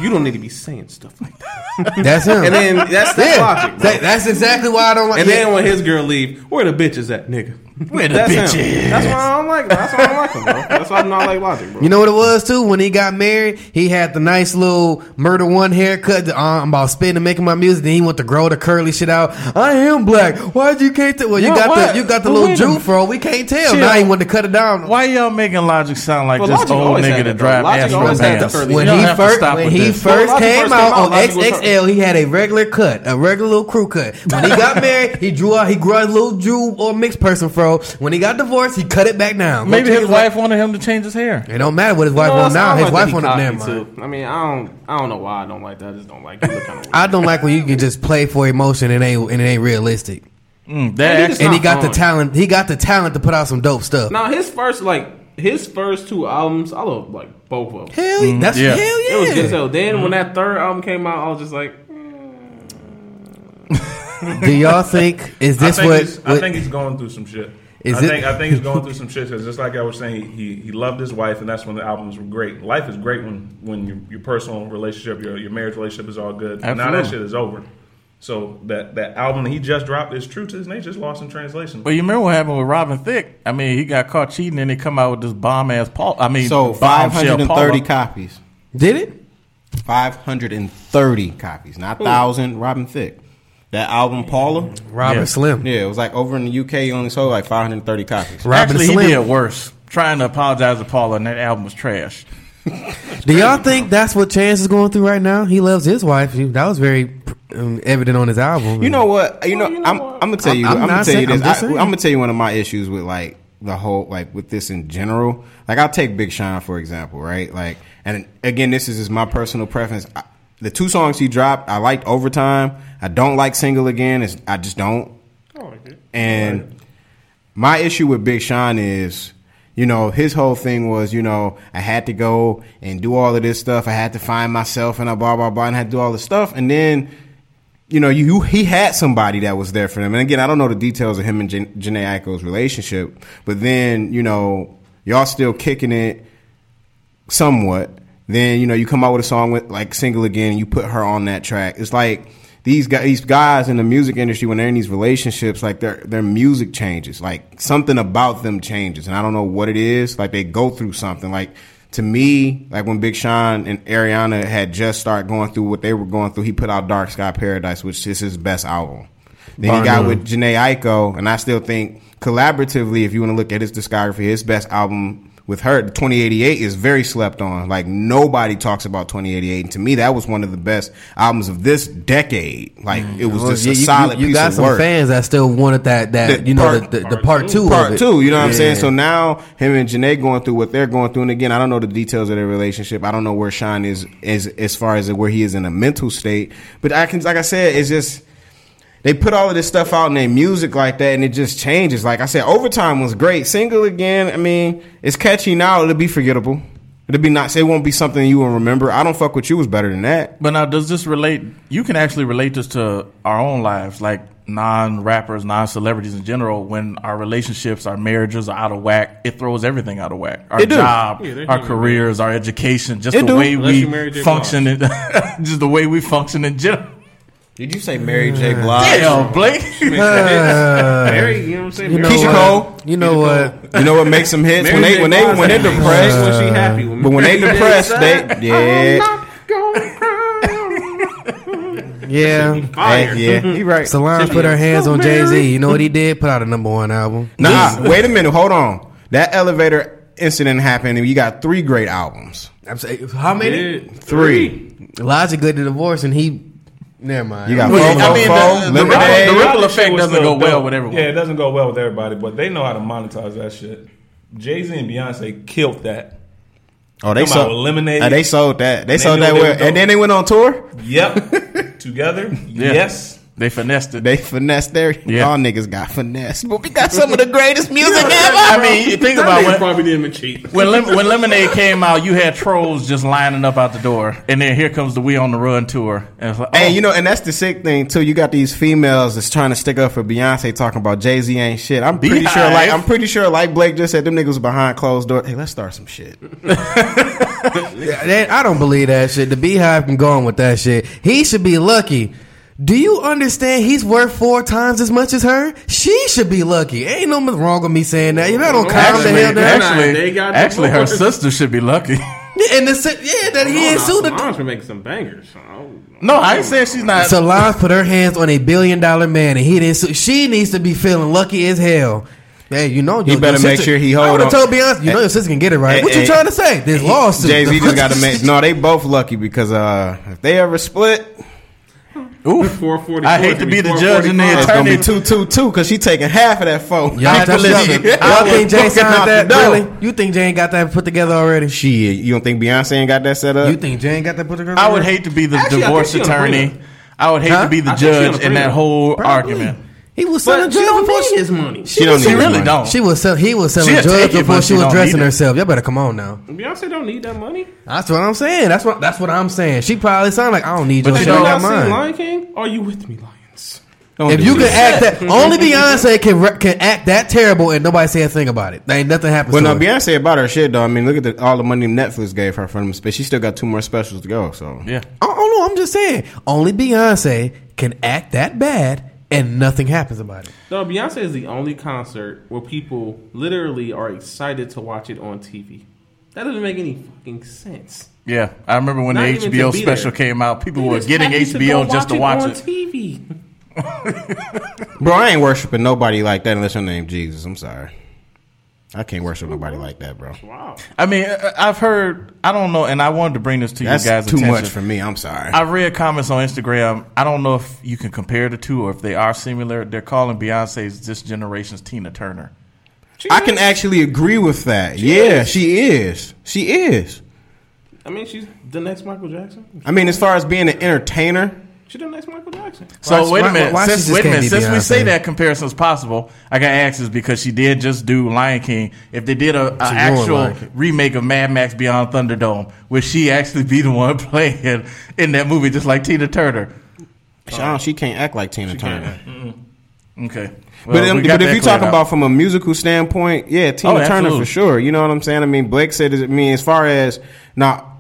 You don't need to be saying stuff like that. that's him. And then that's the yeah, logic. Bro. That's exactly why I don't like. and then yeah. when his girl leave, where the bitch is at, nigga? Where the that's bitches? Him. That's why I don't like. That's why I don't like him, bro. That's why I'm not like Logic, bro. You know what it was too? When he got married, he had the nice little murder one haircut. that, uh, I'm about spitting and making my music. Then he went to grow the curly shit out. I am black. Why'd you can't tell? Well, you Yeah, got what? the you got the But little wait a Jew minute. fro. We can't tell. Chill. Now he want to cut it down. Why y'all making Logic sound like But just Logic old nigga to drive Logic Astro always bands? the When he first when he first came out on XXL, he had a regular cut, a regular little crew cut. When he got married, he drew out he grew a little Jew or mixed person fro. Control. When he got divorced, he cut it back down. Go Maybe check his wife wanted him to change his hair. It don't matter what his wife No, wants now. His wife that he wanted never cocky, too. I mean, I don't, I don't know why I don't like that. I just don't like it. It kind of. I don't like when you can just play for emotion and it ain't and it ain't realistic. Mm, that he And he not got the talent. He got the talent to put out some dope stuff. Now his first like his first two albums, I love like both of them. Hell, yeah, that's yeah. hell yeah. It was good as hell. Then when that third album came out, I was just like, Do y'all think is I this think, what? he's, I think he's going through some shit. Is I it- think I think he's going through some shit because just like I was saying, he, he loved his wife, and that's when the albums were great. Life is great when when your, your personal relationship, your your marriage relationship is all good. But Now that shit is over. So that that album that he just dropped is true to his nature. It's lost in translation. But you remember what happened with Robin Thicke? I mean, he got caught cheating, and they come out with this bomb ass Paul. I mean, So 530 copies. did it? 530 copies, not thousand. Robin Thicke. That album, Paula. Robert Yeah. Slim. Yeah, it was like over in the UK. He only sold like 530 copies. Robert Actually, Slim. he did worse. Trying to apologize to Paula, and that album was trash. Do y'all think that's what Chance is going through right now? He loves his wife. That was very um, evident on his album. You know what? You know, you know I'm, what? I'm gonna tell you. I'm- I'm, I'm gonna not tell you saying- this. I'm I, I'm gonna tell you one of my issues with like the whole like with this in general. Like I'll take Big Sean for example, right? Like, and again, this is just my personal preference. I, the two songs he dropped, I liked Overtime. I don't like Single Again. It's, I just don't. And my issue with Big Sean is, you know, his whole thing was, you know, I had to go and do all of this stuff. I had to find myself and I blah blah blah and I had to do all this stuff. And then, you know, you he had somebody that was there for him. And again, I don't know the details of him and Jan- Jhené Aiko's relationship, but then, you know, y'all still kicking it somewhat. Then you know you come out with a song with like single again, and you put her on that track. It's like these guys, these guys in the music industry when they're in these relationships, like their their music changes, like something about them changes, and I don't know what it is. Like they go through something. Like to me, like when Big Sean and Ariana had just started going through what they were going through, he put out Dark Sky Paradise, which is his best album. Then he got with Jhené Aiko, and I still think collaboratively, if you want to look at his discography, his best album with her, 2088, is very slept on. Like nobody talks about 2088, and to me, that was one of the best albums of this decade. Like mm. it was Well, just yeah, a you, solid you, you piece got of some work. fans that still wanted that that The you know part- the, the, the part two of Part two, you know what I'm saying? So now him and Jhené going through what they're going through, and again, I don't know the details of their relationship. I don't know where Sean is is as far as where he is in a mental state. But I can, like I said, it's just they put all of this stuff out in their music like that, and it just changes. Like I said, overtime was great. Single again, I mean, it's catchy now. It'll be forgettable. It'll be not. It won't be something you will remember. I don't fuck with you was better than that. But now, does this relate? You can actually relate this to our own lives, like non rappers, non celebrities in general. When our relationships, our marriages are out of whack, it throws everything out of whack. Our It job, Yeah, our human careers, our education, just It the do. way Unless we you marry J. function, in, just the way we function in general. Did you say Mary J. Blige? Damn, Blake. Mary, you know what I'm saying? You know Keisha what? Cole. You know what? You know what makes them hits when they when they when they're happy. depressed. when she happy. When But when they Mary depressed, they yeah. Yeah. Fire. Hey, yeah, he right. Solange put her hands on Jay Z. You know what he did? Put out a number one album. Nah, wait a minute, hold on. That elevator incident happened, and you got three great albums. I'm saying, how many? Yeah, Three. Elijah good to divorce, and he. Never mind. You got Well, Fofo I mean, Fo, the- the Lemonade. ripple- the ripple effect doesn't still go well with everyone. Yeah, it doesn't go well with everybody, but they know how to monetize that shit. Jay Z and Beyonce killed that. Oh, they sold. Lemonade. Uh, they sold that. They They sold knew that they well, and then they went on tour. Yep, together. Yeah. Yes. They finessed it. They finessed their. Yeah. Y'all niggas got finessed, but we got some of the greatest music ever. I mean, you think about nigga when, probably didn't even cheat. when, Lem- when Lemonade came out, you had trolls just lining up out the door, and then here comes the We on the Run tour. And it's like, Hey, oh, you know, and that's the sick thing too. You got these females that's trying to stick up for Beyonce, talking about Jay Z ain't shit. I'm pretty BeyHive. sure, like I'm pretty sure, like Blake just said, them niggas behind closed doors. Hey, let's start some shit. Yeah, that- I don't believe that shit. The BeyHive can go on with that shit. He should be lucky. Do you understand he's worth four times as much as her? She should be lucky. Ain't no wrong with me saying that. You don't calm the hell down. actually, actually, her sister should be lucky. And the yeah, that he ain't sued her. Solange been making some bangers. so I. No, I ain't saying she's not. Solange put her hands on a billion dollar man, and he didn't. Sue. She needs to be feeling lucky as hell. Hey, you know, your, better your make sister- sure he I hold would have on- told Beyonce, you know, your sister can get it right. Hey, what you eh, hey, trying to say? This eh, lawsuit. Jay Z just got to make. No, they both lucky because uh, if they ever split, Oof. 444. I hate to be the judge and the 445. It's gonna be attorney. two two two because she taking half of that phone. Y'all, Half y'all, of y'all think Jay signed that? the. Really? You think Jay ain't got that put together already? She. you don't think Beyonce ain't got that set up? You think Jay ain't got that put together? I would hate to be the Actually, divorce think she on the attorney. I would hate Huh? to be the I think she on judge in that whole Probably. argument. He was selling But she drugs before she. his money. She don't She need really money. don't. She was sell, he was selling She'll drugs before she she was dressing herself. Y'all better come on now. Beyonce don't need that money. That's what I'm saying. That's what that's what I'm saying. She probably sound like I don't need your But shit. you I Y'all seen. Lion King? Are you with me, Lions? Don't If you can that. act that, only Beyonce can re- can act that terrible and nobody say a thing about it. Ain't nothing happens. Well, to no, her. Beyonce about her shit though. I mean, look at the, all the money Netflix gave her from them. But she still got two more specials to go. So Yeah. Oh, oh no, I'm just saying. Only Beyonce can act that bad and nothing happens about it. No, Beyonce is the only concert where people literally are excited to watch it on TV. That doesn't make any fucking sense. Yeah. I remember when Not the HBO special there. came out, people They were getting HBO go just to it watch on it. TV. Bro, I ain't worshiping nobody like that unless your name Jesus. I'm sorry. I can't worship nobody like that, bro. Wow. I mean, I- I've heard, I don't know, and I wanted to bring this to That's you guys' too attention. much for me. I'm sorry. I read comments on Instagram. I don't know if you can compare the two or if they are similar. They're calling Beyonce's this generation's Tina Turner. I can actually agree with that. yeah, she is. She is. I mean, she's the next Michael Jackson. I mean, as far as being an entertainer, She's the next Michael Jackson. So Why- wait a minute. why she since, wait a minute. be Since we say that comparison is possible, I got to this because she did just do Lion King. If they did a, a actual remake of Mad Max Beyond Thunderdome, would she actually be the one playing in that movie, just like Tina Turner? she, she can't act like Tina Turner. Okay. But, um, but if you cleared talk up. about from a musical standpoint, yeah, Tina Oh, Turner absolutely. for sure. You know what I'm saying? I mean, Blake said, I mean, as far as now,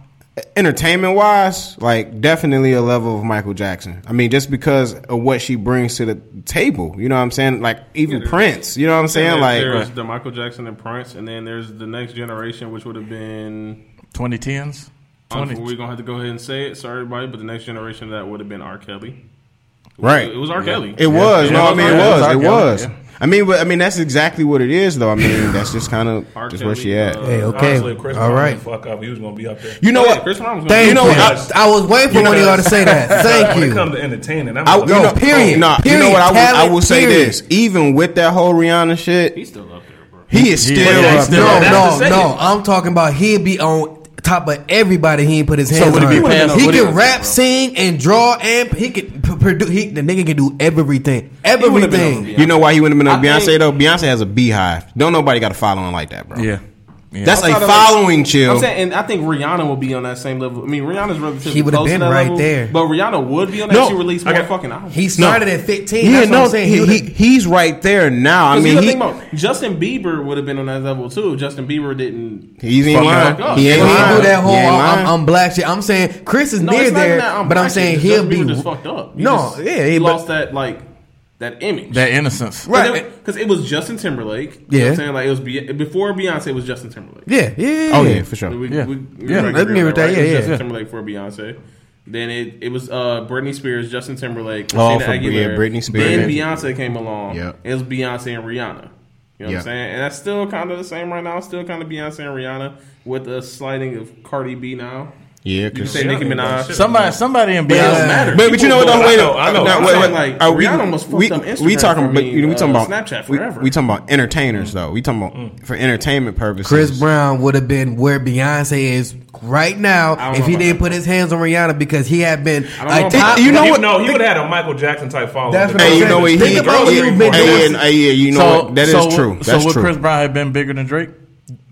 entertainment wise, like definitely a level of Michael Jackson. I mean, just because of what she brings to the table. You know what I'm saying? Like even there's- Prince. You know what I'm saying? There- Like there's the Michael Jackson and Prince, and then there's the next generation, which would have been. 2010s? Um, 20, We're gonna have to go ahead and say it. Sorry, everybody, but the next generation of that would have been R. Kelly. Right. It was R. Kelly. It was. No, I mean it was. It R. Kelly, was. I mean, but I mean that's exactly what it is, though. I mean, that's just kind of just where she at. uh, Hey, okay, Honestly, if Chris all Brown right. didn't fuck up, he was gonna be up there. You know Oh, yeah, what? Chris Brown was Thank You know what? I, I was waiting for You one of y'all to say that. Thank when you. it comes to entertaining, I'm I, like, you No, know, period. Nah, you know what? I will, I will say period. this: even with that whole Rihanna shit, He's still up there, bro. he is still yeah, up still there. up No, no, no. I'm talking about he'll be on top of everybody. He ain't put his hands would on. it be past- he can it- rap, sing, and draw, and he can produce. He, the nigga can do everything. Everything. You know why he wouldn't have been on I Beyonce think- though? Beyonce has a BeyHive. Don't nobody got a following like that, bro. Yeah. Yeah. That's a Outside of, following, like- chill. I'm saying, and I think Rihanna will be on that same level. I mean, Rihanna's relatively He would've close been to that right level, there. But Rihanna would be on that. No, she released I more fucking albums. He started at 15. yeah, That's what no, I'm saying. he, he, he's right there now. I mean, he, think about Justin Bieber would have been on that level too. Justin Bieber didn't. he's in Fuck line. He He ain't ain't lying. do that whole He I'm. I'm black shit. I'm saying Chris is No, near not there, even. I'm but I'm saying he'll Justin be just fucked up. No, yeah, he he- lost that like that image. that innocence. right. Because it was Justin Timberlake. You know Yeah. what I'm saying like it was be- before Beyonce was Justin Timberlake. Yeah, yeah, yeah. Oh yeah, for sure. We, Yeah. we, we Yeah, we let's agree give on it that. right? Yeah, was yeah. Justin Yeah. Timberlake for Beyonce. Then it, it was uh, Britney Spears, Justin Timberlake, Oh, for- Aguilera. yeah, Britney Spears. Then Beyonce came along. Yep. It was Beyonce and Rihanna. You know what I'm saying? And that's still kind of the same right now. Still kind of Beyonce and Rihanna with a sliding of Cardi B now. Yeah, You because say Nicki Minaj. Somebody, somebody in But it doesn't Beyonce. matter. But, but you know what? People Though, wait, I know, I know. no, I'm wait, saying, wait. like, Are we, Rihanna almost fucked we, up we talking, for but me, you know, we talking uh, about Snapchat forever. we talking about entertainers though. We talking about for entertainment purposes. Chris Brown would have been where Beyonce is right now if he didn't that. put his hands on Rihanna because he had been I know a top. You know what? No, he would have had a Michael Jackson type following. That's what Hey, I'm you saying. know what? He, Think about he- been doing. hey, yeah, you know what? That is so, true. So would. Chris Brown have been bigger than Drake?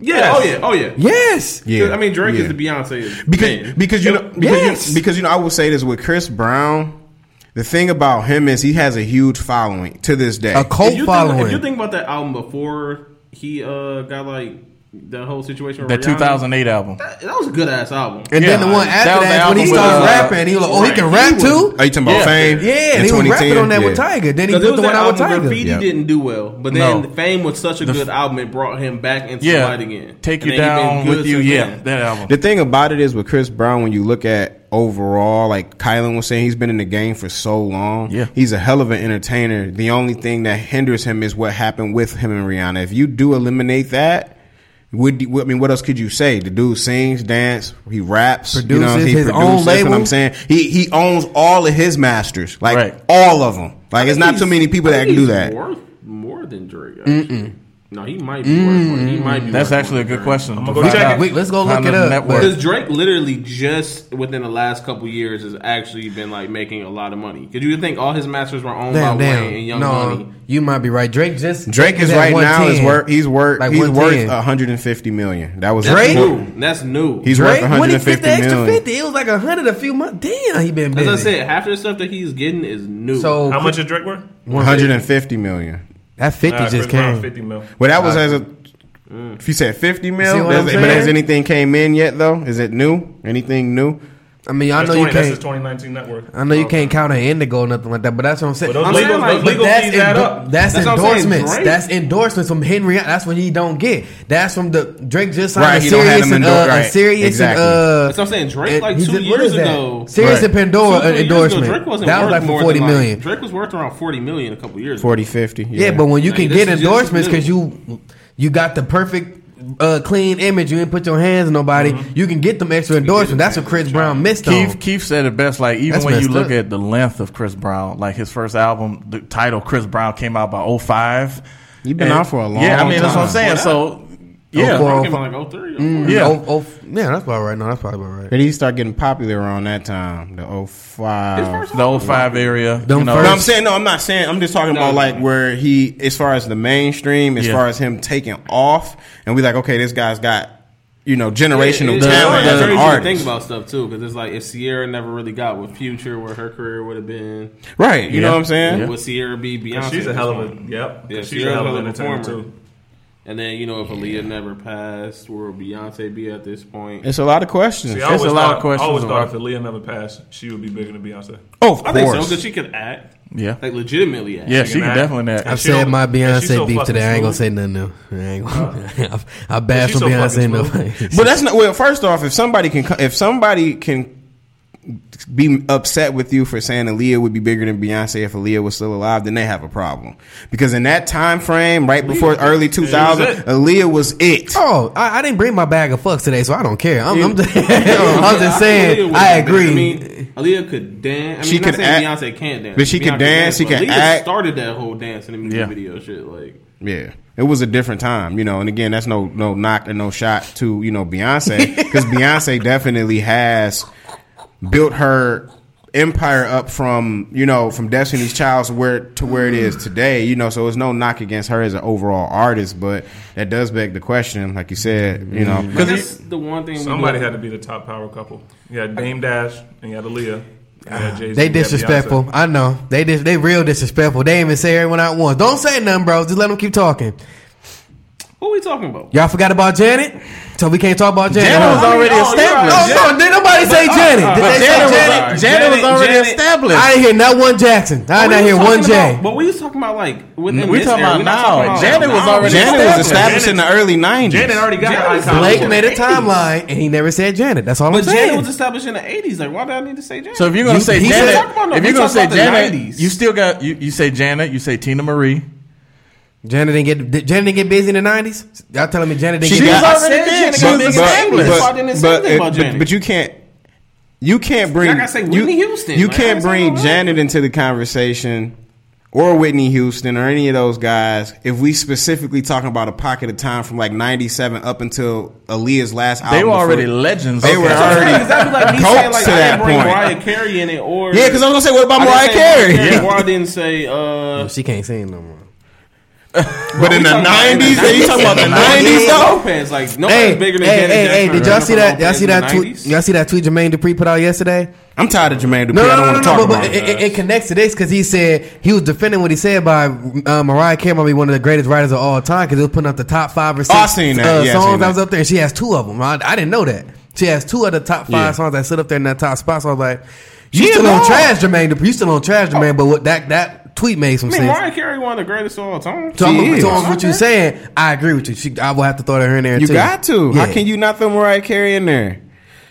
Yeah. Oh yeah. Oh yeah. Yes. yeah, I mean Drake yeah. is the Beyonce because man. because you know because, Yes. you, because you know I will say this with Chris Brown. The thing about him is he has a huge following to this day. A cult if following. Think, if you think about that album before he uh got like the whole situation with That Rihanna, 2008 album. that, that was a good ass album. and then the one after was that, the when he album started uh, rapping, he was like, "Oh, he can rap He too." was- Are you talking about Yeah. Fame? Yeah, in and he was rapping on that with Tyga. Then he put was the that one out with Tyga. Graffiti Yeah. didn't do well, but No. then Fame was such a The- good album. It brought him back into Yeah. light again. Take you then he been down with you. Yeah, then. that album. The thing about it is with Chris Brown, when you look at overall, like Kylan was saying, he's been in the game for so long. Yeah. He's a hell of an entertainer. The only thing that hinders him is what happened with him and Rihanna. If you do eliminate that, Would you- I mean, what else could you say? The dude sings, dance, he raps, you know, he his own produces, That's what label. I'm saying. He he owns all of his masters, like Right. all of them. Like it's not too many people I that think can do that. Worth more than Drake. Actually. No, he might be worth mm. more. He might be. That's worth actually a good than question. I'm gonna go check it. Wait, let's go Find look it the up. network. Because Drake literally just within the last couple years has actually been like making a lot of money. Because you would think all his masters were owned Damn, by damn. Wayne and Young no, Money. you might be right. Drake just Drake is right now is 110. worth he's worth Like he's worth 150 million. That was That's Drake? new. That's new. He's Drake, worth when he get 150 the extra fifty, it was like a hundred a few months. Damn, he been As. I said, half the stuff that he's getting is new. so How much is Drake worth? 150 million. That fifty Nah, just Chris Brown, came. fifty mil. Well, that was as a. If you said 50 mil, does- but has anything came in yet though? Is it new? Anything new? I mean, I That's, know you 20, that's his can't. 2019 net worth. I know you Oh. can't count an indigo or nothing like that, but that's what I'm saying. But those I'm legal- saying, those but legal that's fees add endo- up. That's, That's what I'm saying, endorsements. That's endorsements from Henry. That's what he don't get. That's from the Drake just signed Right, a he don't have Sirius them and endor- uh, a right, Sirius exactly. and uh. That's what I'm saying. Drake, like two years ago, Sirius Right. and Pandora two, uh, three years ago, endorsement. Drake wasn't that was worth like for more forty than, million. Like, Drake was worth around forty million a couple years. 40, ago. 50. Yeah, but when you can get endorsements because you you got the perfect uh, clean image, you didn't put your hands on nobody, Mm-hmm. you can get them extra endorsement. That's what Chris Brown missed Keith on. Keith said it best. Like even That's when you look up. at the length of Chris Brown, like his first album, the title Chris Brown came out by 05. You've been out for a long time. Yeah, I mean that's what I'm saying. So yeah, four, Came out like 03 or Mm, Yeah. oh, oh, yeah, that's about right. No, that's probably about right. Did he start getting popular around that time? The 05. the 05 area. Them you know, No, I'm saying no. I'm not saying. I'm just talking about like where he, as far as the mainstream, as Yeah. far as him taking off, and we like, okay, this guy's got, you know, generational It- it's talent hard as to an think about stuff too, because it's like if Ciara never really got with Future, where her career would have been, right? You Yeah. know what I'm saying? would Ciara be Beyonce? She's a hell of a yep. Yeah, she's Ciara's a hell of a an hell of a performer. too. And then you know if Aaliyah never passed, where would Beyonce be at this point? It's a lot of questions. See, There's I always a lot of questions I always thought about- if Aaliyah never passed, she would be bigger than Beyonce. oh, of I think so course. because she can act, yeah, like legitimately act. yeah. She can can act. definitely act. I've she said my Beyonce so beef today. I ain't gonna say nothing new. I ain't gonna. I bash on so Beyonce enough. But that's not well. First off, if somebody can, if somebody can be upset with you for saying Aaliyah would be bigger than Beyonce if Aaliyah was still alive, then they have a problem. Because in that time frame, right before early 2000, it. Aaliyah was it. Oh, I, I didn't bring my bag of fucks today, so I don't care. I'm, I'm You- just, I'm just saying. I agree. I mean, Aaliyah could dance. I mean, She not could saying act- Beyonce can't dance, but she could Beyonce dance, she can Aaliyah act. Started that whole dance in the music Yeah. video shit. Like, Yeah, it was a different time, you know. And again, that's no no knock and no shot to you know Beyonce because Beyonce definitely has built her empire up from you know from Destiny's Child to where to where it is today. You know, so it's no knock against her as an overall artist, but that does beg the question, like you said, you know. Mm-hmm. because guess the one thing Somebody had to be the top power couple. You had Dame Dash and you had Aaliyah. You ah, They disrespectful. I know. They dis- they real disrespectful. They even say everyone out once. Don't say nothing, bro. Just let them keep talking. Who we talking about? Y'all forgot about Janet? So we can't talk about Janet. Janet was already Oh, established. Oh, no, uh, did nobody say Janet? Did But they say Janet was, Janet? Janet was already Janet- established. I didn't hear not one Jackson. I didn't hear was one talking J. about- But we was talking about like within We this talking era. about We're now. talking Janet was already Janet was established. established in the early '90s. Janet already got her Janet- icon. Blake made a 80s. timeline and he never said Janet. That's all But I'm saying. But Janet was established in the eighties. Like, why do I need to say Janet? So if you're gonna You- say he said- Janet, Talk about- no, if you're gonna say Janet, you still got you, you say Janet, you say Teena Marie. Janet didn't get did Janet didn't get busy in the nineties. Y'all telling me Janet didn't She get got- busy? I already said. Janet She got was in big the. English. That's why I didn't say but, but, but you can't. You can't bring. Like I say, you- Whitney Houston. You Like, can't bring. Janet into the conversation, or Whitney Houston, or any of those guys. If we specifically talking about a pocket of time from like '97 up until Aaliyah's last album, They were already before- legends. They were Okay. already Because like me goats saying like to I that didn't bring point. Mariah Carey in it, or Yeah, because I was gonna say, what about I didn't Mariah say Carey? Mariah Or I didn't say uh. She can't sing no more. But in the talking about in the '90s, you talking about the 90s, '90s though? Lopez, like nobody's Hey, bigger than hey, hey, hey! Did y'all see that? Y'all see that tweet? Y'all see that tweet Jermaine Dupri put out yesterday? I'm tired of Jermaine Dupri. No, I no, don't no, no, want to no. talk But, about but it. it, it, it connects to this because he said he was defending what he said by uh, Mariah Carey might be one of the greatest writers of all time because he was putting up the top five or six Oh, I seen that. Uh, Yeah, I songs seen that was up there. And she has two of them. I, I didn't know that. She has two of the top five Yeah. songs that sit up there in that top spot. So I was like, you still on trash, Jermaine Dupri. You still on trash, Jermaine. But what that that tweet made some I mean, sense. Mariah Carey one of the greatest of all time. So, She I'm, is. so on what you're saying, I agree with you. She, I will have to throw her in there You too. got to. Yeah. How can you not throw Mariah Carey in there?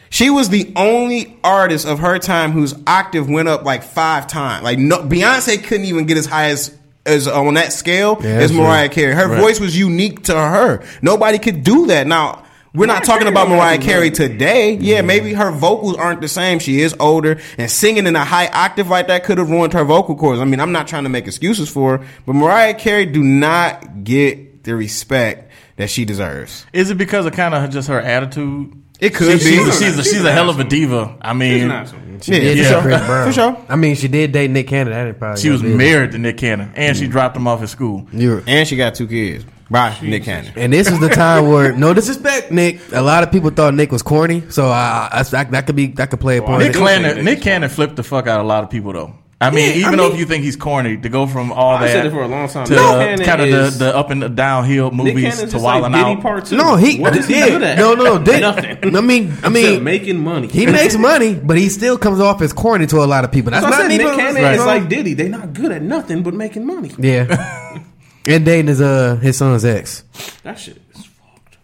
She was the only artist of her time whose octave went up like five times. Like no, Beyonce couldn't even get as high as as uh, on that scale Yeah, as that's Mariah Carey. Her Right. voice was unique to her. Nobody could do that. Now we're not talking about Mariah Carey today. Yeah, maybe her vocals aren't the same. She is older, and singing in a high octave like that could have ruined her vocal cords. I mean, I'm not trying to make excuses for her, but Mariah Carey do not get the respect that she deserves. Is it because of kind of just her attitude? It could She- be. She's, a, she's, a, she's a hell of a diva. I mean, not so- Yeah, Yeah, for for, sure. Chris Brown. For sure. I mean, she did date Nick Cannon. That didn't probably she was married to Nick Cannon, and she mm. dropped him off at school. You're- And she got two kids by Nick Cannon. And this is the time where no disrespect, Nick. A lot of people thought Nick was corny, so I, I, I- that could be that could play a part. Nick do Cannon, Nick Nick Cannon flipped the fuck out of a lot of people though. I mean, Yeah, even I though mean- you think he's corny, to go from all I that said it for a long time. to Nick Cannon kind of the, the up and the downhill movies Cannon's to just wilding like Diddy out. part two. no, he what is he yeah, good at? No, no, Diddy- nothing. I mean, I Except mean, making money. he makes money, but he still comes off as corny to a lot of people. That's So I not said. Nick but- Cannon Right. is like Diddy. They're not good at nothing but making money. yeah, and dating his uh his son's ex. That shit is fucked.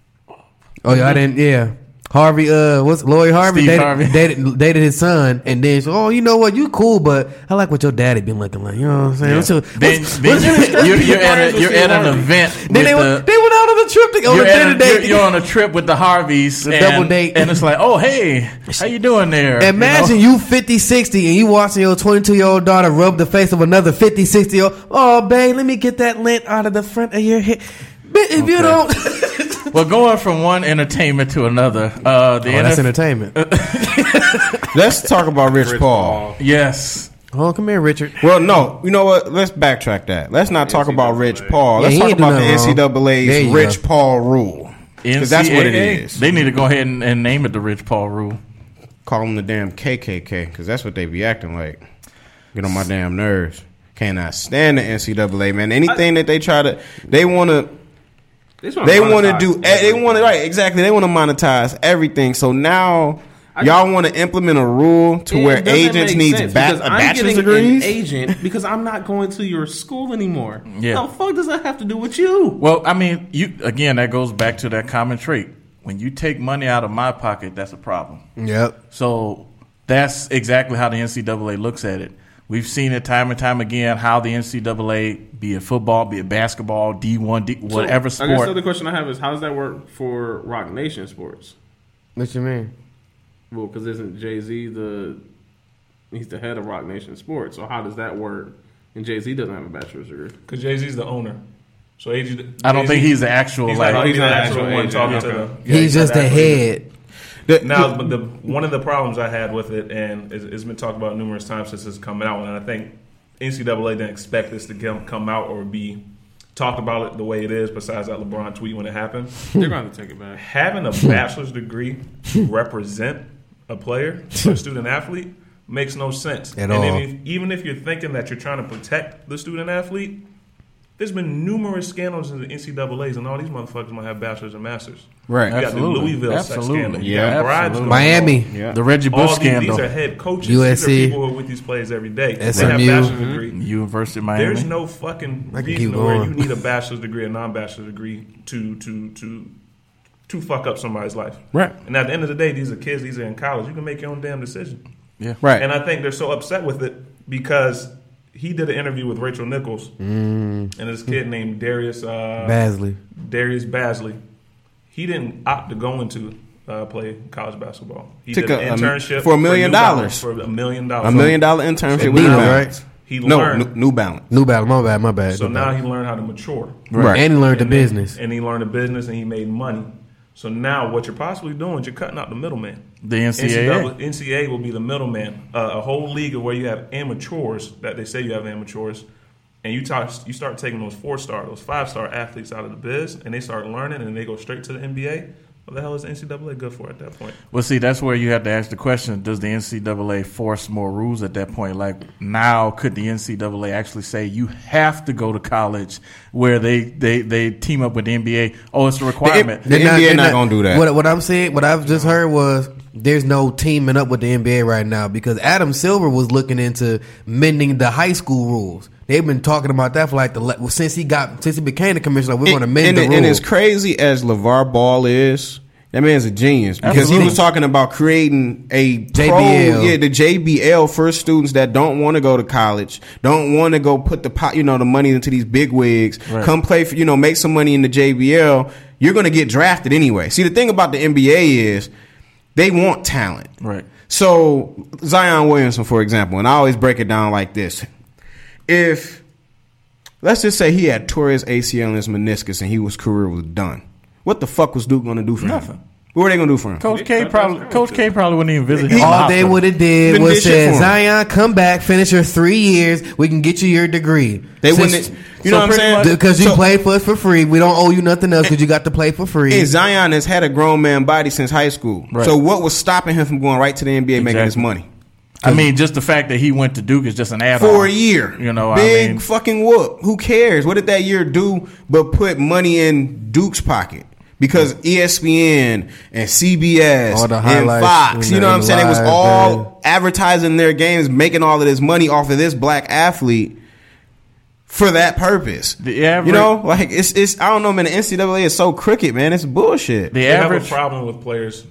Oh yeah, I didn't. Yeah, Harvey. Uh, what's Lori Harvey? Steve dated, Harvey. dated dated his son, and then so, oh, you know what? You cool, but I like what your daddy been looking like. You know what I'm saying? What's your- Then, what's- then what's- you're, you're at a, you're at an Harvey. event. Then they, the, went, they went out on a trip to, on you're, a dinner a, date. you're, you're on a trip with the Harveys, A and, double date. and it's like, oh hey, how you doing there? Imagine You know? you, 50, 60, and you watching your 22 year old daughter rub the face of another 50, 60 year old. Oh, babe, let me get that lint out of the front of your head. Bitch, if you don't. Well, going from one entertainment to another, uh, the Oh, that's NFL entertainment. Let's talk about Rich, Paul. yes, oh, come here, Richard. Well, no, you know what? Let's backtrack that. Let's not talk about Rich Paul. Yeah, Let's he talk about the nothing wrong. There NCAA's Rich go. Paul rule. Because that's what it is. They need to go ahead and, and name it the Rich Paul rule. Call them the damn KKK because that's what they be acting like. Get on my damn nerves. Cannot stand the NCAA, man. Anything that they try to, they want to. They, want to do. They want to right exactly. They want to monetize everything. So now y'all want to implement a rule to Yeah, where agents make need sense ba- because a I'm bachelor's getting An degrees. agent because I'm not going to your school anymore. Yeah. The fuck does that have to do with you? Well, I mean, you again. That goes back to that common trait. When you take money out of my pocket, that's a problem. Yep. So that's exactly how the NCAA looks at it. We've seen it time and time again how the NCAA, be it football, be it basketball, D one, D, whatever So, I guess the other question I have is how does that work for Roc Nation sports? What you mean? Well, because isn't Jay Z the he's the head of Roc Nation sports? So how does that work? And Jay Z doesn't have a bachelor's degree. Because Jay Z's the owner. So AG, I don't think he's the actual He's like. not, he's he's not not the actual actual one talking okay. to the. yeah, He's just the actual agent. head. The- Now, but the one of the problems I had with it, and it's, it's been talked about numerous times since it's coming out, and I think NCAA didn't expect this to come, come out or be talked about it the way it is. Besides that LeBron tweet when it happened, They're going to take it back. having a bachelor's degree represent a player, a student athlete, makes no sense. At and all. If, even if you're thinking that you're trying to protect the student athlete, there's been numerous scandals in the NCAA's, and all these motherfuckers might have bachelors and masters. Right. You got the Absolutely. Louisville sex Absolutely. scandal. You Yeah, got absolutely. Miami. Yeah. the Reggie All Bush these, scandal. these are head coaches. USC. These are people who are with these players every day. They have SMU. bachelor's degree. Mm-hmm. University of Miami. There's no fucking reason to where you need a bachelor's degree, a non-bachelor's degree to to to to fuck up somebody's life. Right. And at the end of the day, these are kids. These are in college. You can make your own damn decision. yeah. Right. And I think they're so upset with it because he did an interview with Rachel Nichols and this kid named Darius uh, Bazley. Darius Bazley. He didn't opt to go into uh, play college basketball. He Took did a- an a- internship for a million New dollars. For a million dollars. A million dollar internship So with New now- Balance. He No, learned. New, New Balance. New Balance. My bad. My bad. so New now Balance. he learned how to mature. Right. and he learned the then- business. and he learned the business, and he made money. So now, what you're possibly doing is you're cutting out the middleman. The NCAA. NCAA, NCAA will be the middleman. Uh, a whole league of where you have amateurs that they say you have amateurs, and you talk, you start taking those four star, those five star athletes out of the biz, and they start learning, and they go straight to the NBA. What the hell is NCAA good for at that point? Well, see, that's where you have to ask the question: Does the NCAA force more rules at that point? Like now, could the NCAA actually say you have to go to college where they they, they team up with the NBA? Oh, it's a requirement. The NBA not gonna do that. What, what I'm saying, what I've just heard was there's no teaming up with the NBA right now because Adam Silver was looking into mending the high school rules. They've been talking about that for like the le- well, since he got since he became the commissioner. We're going to mend and, the and, rules. and as crazy as LaVar Ball is, That man's a genius because he was talking about creating a pro, JBL. yeah, the JBL for students that don't want to go to college, don't want to go put the pot, you know, the money into these big wigs, Right. come play for, you know, make some money in the JBL. You're going to get drafted anyway. See, the thing about the NBA is they want talent. Right. So Zion Williamson, for example, and I always break it down like this: if let's just say he had tore his ACL and his meniscus and he was career was done, what the fuck was Duke going to do for him? Nothing. What were they going to do for him? Coach K probably Coach K probably wouldn't even visit him. in the All they would have did Been was this shit said, for 'em. Zion, come back, finish your three years. We can get you your degree. They Since- wouldn't. You know what I'm saying? Because you So- played for us for free. We don't owe you nothing else because you got to play for free. And Zion has had a grown man body since high school. Right. So what was stopping him from going right to the NBA making his Exactly. money I mean, just the fact that he went to Duke is just an add-on for a year? You know, big I mean, fucking whoop. Who cares? What did that year do but put money in Duke's pocket? Because ESPN and CBS and Fox, you know what I'm saying? It was live, all advertising their games, making all of this money off of this black athlete for that purpose. The average- you know, like it's it's I don't know, man. The NCAA is so crooked, man. It's bullshit. the They have average a problem with players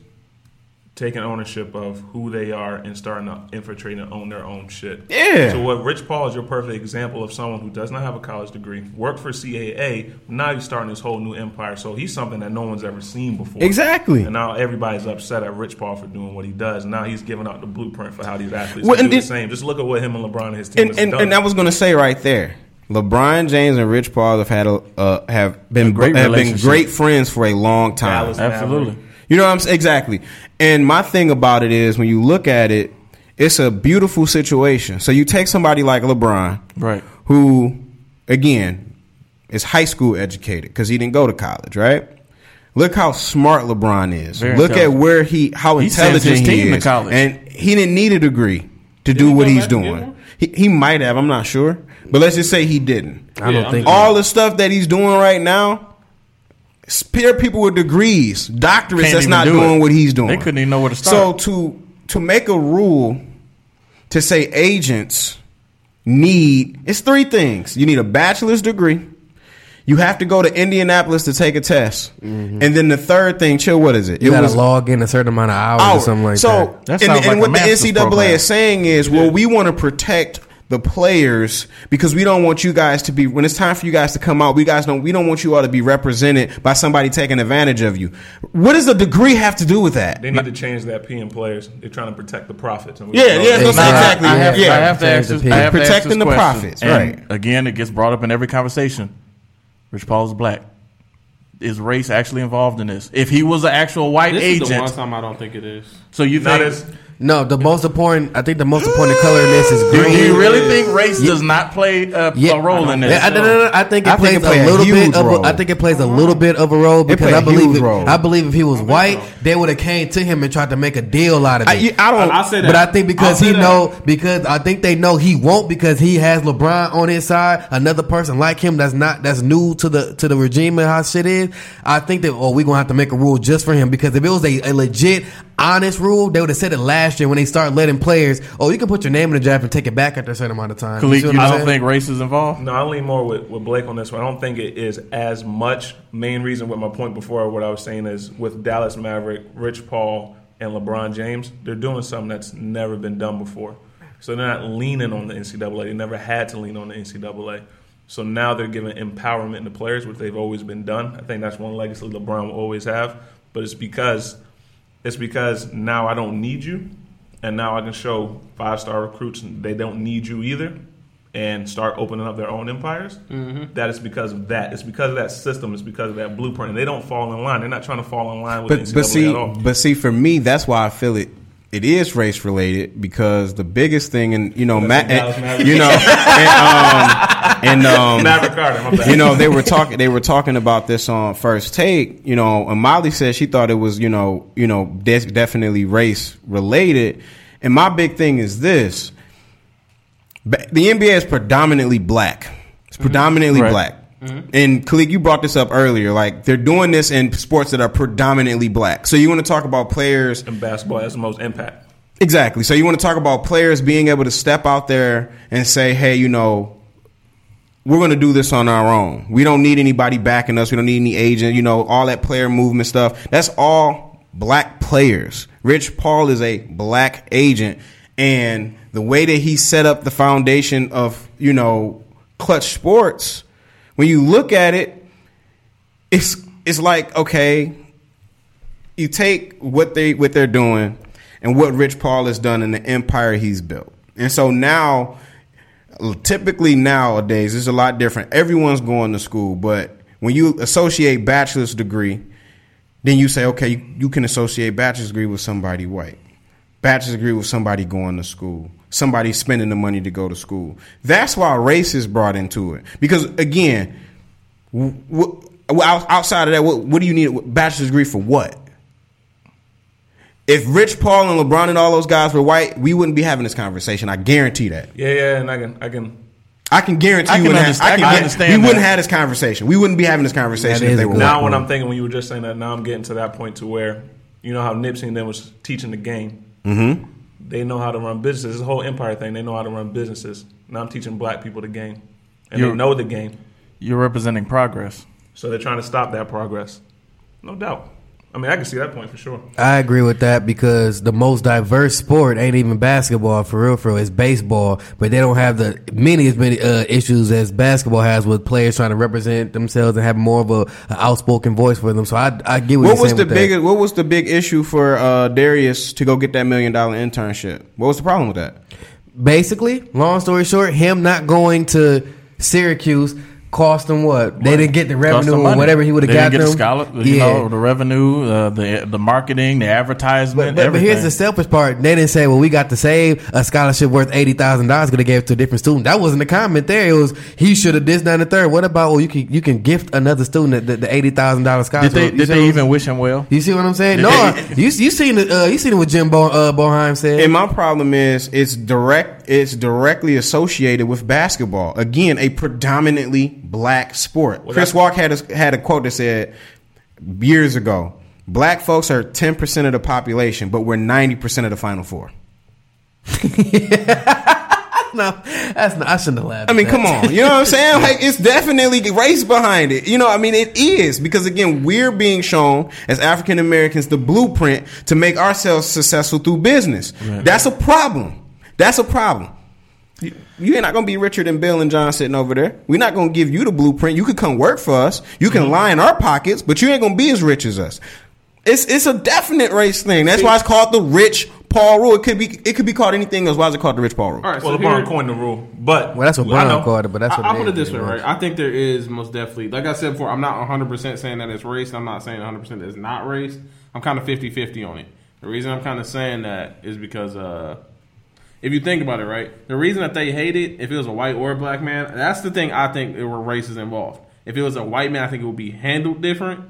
taking ownership of who they are and starting to infiltrate and own their own shit. Yeah. So what Rich Paul is your perfect example of someone who does not have a college degree, worked for CAA, now he's starting this whole new empire. So he's something that no one's ever seen before. Exactly. And now everybody's upset at Rich Paul for doing what he does. Now he's giving out the blueprint for how these athletes Well, can and do the same. Just look at what him and LeBron and his team and, has and, done. and I was going to say right there, LeBron James and Rich Paul have had a uh, have been great have been great friends for a long time. Absolutely. You know what I'm saying? Exactly. And my thing about it is when you look at it, it's a beautiful situation. So you take somebody like LeBron, Right. who again is high school educated because he didn't go to college, right? Look how smart LeBron is. Very Look at where he how He sends intelligent his he team to is, college. and he didn't need a degree to do he what he's back and get doing. He, he might have. I'm not sure, but let's just say he didn't. I don't Yeah, think All the stuff that he's doing right now, spare people with degrees, doctorates Can't that's even not do doing it. what he's doing. They couldn't even know where to start. So start. to to make a rule to say agents need it's three things. You need a bachelor's degree. You have to go to Indianapolis to take a test, and then the third thing, chill. What is it? Mm-hmm. you it got to log in a certain amount of hours hour. or something like so, that. That and, sounds and like what the master's NCAA program. is saying is, well, we want to protect the players because we don't want you guys to be when it's time for you guys to come out. We guys don't. We don't want you all to be represented by somebody taking advantage of you. What does the degree have to do with that? They need to change that P in players. They're trying to protect the profits. And we Yeah, yeah, that. that's Now, I- exactly. I, have, yeah. I have to ask the this. P. I have to ask Protecting this the question. profits, And right. Again, it gets brought up in every conversation. Rich Paul is black. Is race actually involved in this? If he was an actual white This is the one time I don't think it is. so you Not think? as No, the most important. I think the most important color in this is green. do you really think race does not play a, Yeah. a role in this? Yeah, I, no, no, no, I think it I think plays it play a a little huge bit of. A, I think it plays a little bit of a role because play I a believe. It. I believe if he was white, so. they would have came to him and tried to make a deal out of it. I, you- I don't. I, I say that, But I think because I'll he that. know because I think they know he won't because he has LeBron on his side, another person like him that's not that's new to the to the regime and how shit is. I think that oh we gonna have to make a rule just for him because if it was a, a legit honest rule, they would have said it last year when they start letting players. Oh, you can put your name in the draft and take it back after a certain amount of time. Khalid, see you what I'm don't think race is involved? No, I lean more with, with Blake on this one. I don't think it is as much. Main reason with my point before, what I was saying is with Dallas Maverick, Rich Paul, and LeBron James, they're doing something that's never been done before. So they're not leaning on the NCAA. They never had to lean on the NCAA. So now they're giving empowerment to players, which they've always been done. I think that's one legacy LeBron will always have. But it's because it's because now I don't need you, and now I can show five star recruits they don't need you either, and start opening up their own empires. That is because of that. It's because of that system. It's because of that blueprint. And they don't fall in line. They're not trying to fall in line with but NCAA but see, at all. but see, for me, that's why I feel it. It is race related because the biggest thing, and you know, Matt, you know, and, um, and um, Maverick Carter, my bad. you know, they were talking. They were talking about this on first take. You know, and Molly said she thought it was, you know, you know, de- definitely race related. And my big thing is this: the NBA is predominantly black. It's predominantly Right. black. And Khalid, you brought this up earlier. Like they're doing this in sports that are predominantly black. So you want to talk about players in basketball has the most impact. Exactly. So you want to talk about players being able to step out there and say, "Hey, you know, we're going to do this on our own. We don't need anybody backing us. We don't need any agent. You know, all that player movement stuff. That's all black players. Rich Paul is a black agent, and the way that he set up the foundation of you know Klutch Sports, when you look at it, it's it's like okay, you take what they what they're doing and what Rich Paul has done and the empire he's built, and so now typically nowadays it's a lot different. Everyone's going to school, but when you associate bachelor's degree, then you say, okay, you, you can associate bachelor's degree with somebody white, bachelor's degree with somebody going to school, somebody spending the money to go to school. That's why race is brought into it. Because again, w- w- outside of that, what, what do you need a bachelor's degree for? What? If Rich Paul and LeBron and all those guys were white, we wouldn't be having this conversation. I guarantee that. Yeah, yeah, and I can, I can. I can guarantee I you can wouldn't understand- have, I I can, understand we that. wouldn't have this conversation. We wouldn't be having this conversation That if they were good. Now, when I'm thinking, when you were just saying that, now I'm getting to that point to where you know how Nipsey and them was teaching the game. Mm-hmm. They know how to run businesses. This whole empire thing, they know how to run businesses. Now I'm teaching black people the game, and You're- they know the game. You're representing progress. So they're trying to stop that progress. No doubt. I mean, I can see that point for sure. I agree with that because the most diverse sport ain't even basketball for real, for real. It's baseball, but they don't have the many as many uh, issues as basketball has with players trying to represent themselves and have more of a, a outspoken voice for them. So I, I get what, What you're was saying the with that. big What was the big issue for uh, Darius to go get that million dollar internship? What was the problem with that? Basically, long story short, him not going to Syracuse cost them what? They didn't get the revenue or whatever he would have They got didn't get them. the scholar, you know, the revenue, uh, the the marketing, the advertisement, But, but, but here's the selfish part. They didn't say, well, we got to save a scholarship worth $80,000 because they gave it to a different student. That wasn't the comment there. It was, he should have this, that, and the third. What about, well, you can, you can gift another student the, the $80,000 did scholarship. they did they even wish him well? You see what I'm saying? Did No, they- you, you seen it, uh, you seen it what Jim Bo, uh, Boeheim said. And my problem is it's direct. It's directly associated with basketball. Again, a predominantly black sport. Chris Rock had a, had a quote that said years ago, "Black folks are ten percent of the population, but we're ninety percent of the Final Four. no, that's not, I shouldn't have laughed. I mean, come on. You know what I'm saying? Like, it's definitely race behind it. You know, I mean, it is because again, we're being shown as African Americans the blueprint to make ourselves successful through business. That's a problem. That's a problem. You- You're not going to be richer than Bill and John sitting over there. We're not going to give you the blueprint. You could come work for us. You can lie in our pockets, but you ain't going to be as rich as us. It's it's a definite race thing. That's why it's called the rich Paul rule. It could be it could be called anything else. Why is it called the rich Paul rule? All right, Well, so LeBron here- coined the rule, but Well, that's what I Brown know. called it, but that's what I, I'll put it this way, right? I think there is most definitely, like I said before, I'm not 100% saying that it's race. I'm not saying 100% that it's not race. I'm kind of 50 50 on it. The reason I'm kind of saying that is because uh, if you think about it, right, the reason that they hate it, if it was a white or a black man, that's the thing I think there were races involved. If it was a white man, I think it would be handled different.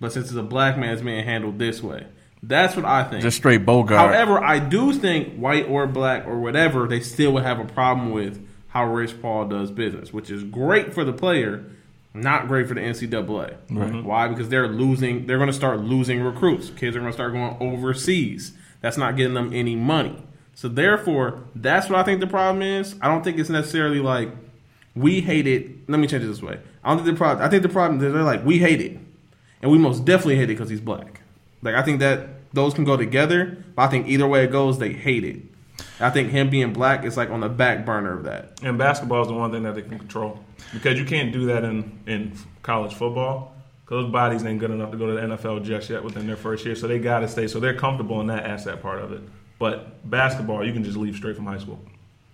But since it's a black man, it's being handled this way. That's what I think. Just straight Bogart. However, I do think white or black or whatever, they still would have a problem with how Rich Paul does business, which is great for the player, not great for the NCAA. Why? Because they're losing. They're going to start losing recruits. Kids are going to start going overseas. That's not getting them any money. So therefore, that's what I think the problem is. I don't think it's necessarily like we hate it. Let me change it this way. I don't think the problem. I think the problem is they're like we hate it, and we most definitely hate it because he's black. Like I think that those can go together. But I think either way it goes, they hate it. I think him being black is like on the back burner of that. And basketball is the one thing that they can control because you can't do that in, in college football. 'Cause Those bodies ain't good enough to go to the NFL just yet within their first year, so they got to stay. So they're comfortable in that asset part of it. But basketball, you can just leave straight from high school.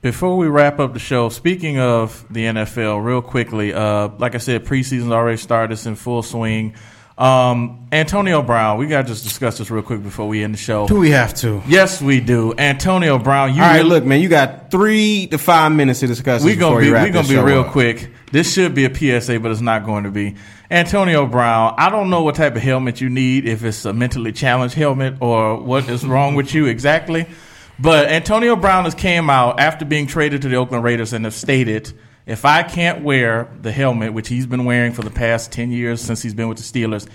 Before we wrap up the show, speaking of the NFL, real quickly, uh, like I said, preseason's already started. It's in full swing. Um, Antonio Brown, we got to just discuss this real quick before we end the show. Do we have to? Yes, we do. Antonio Brown, you All right, really- look, man, you got three to five minutes to discuss. we this gonna before be you wrap we gonna this be show real up. quick. This should be a PSA, but it's not going to be. Antonio Brown, I don't know what type of helmet you need, if it's a mentally challenged helmet or what is wrong with you exactly. But Antonio Brown has came out after being traded to the Oakland Raiders and have stated, if I can't wear the helmet, which he's been wearing for the past ten years since he's been with the Steelers,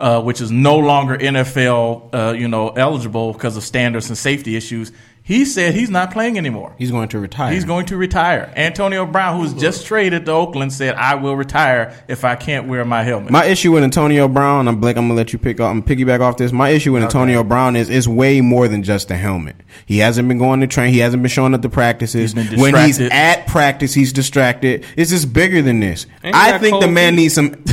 uh, which is no longer NFL, uh, you know, eligible because of standards and safety issues. He said he's not playing anymore. He's going to retire. He's going to retire. Antonio Brown, who's just traded to Oakland, said, "I will retire if I can't wear my helmet." My issue with Antonio Brown, I'm Blake. I'm gonna let you pick up. I'm piggyback off this. My issue with Antonio Brown is it's way more than just the helmet. He hasn't been going to train. He hasn't been showing up to practices. He's been when he's at practice, he's distracted. It's just bigger than this. I think the man feet? needs some.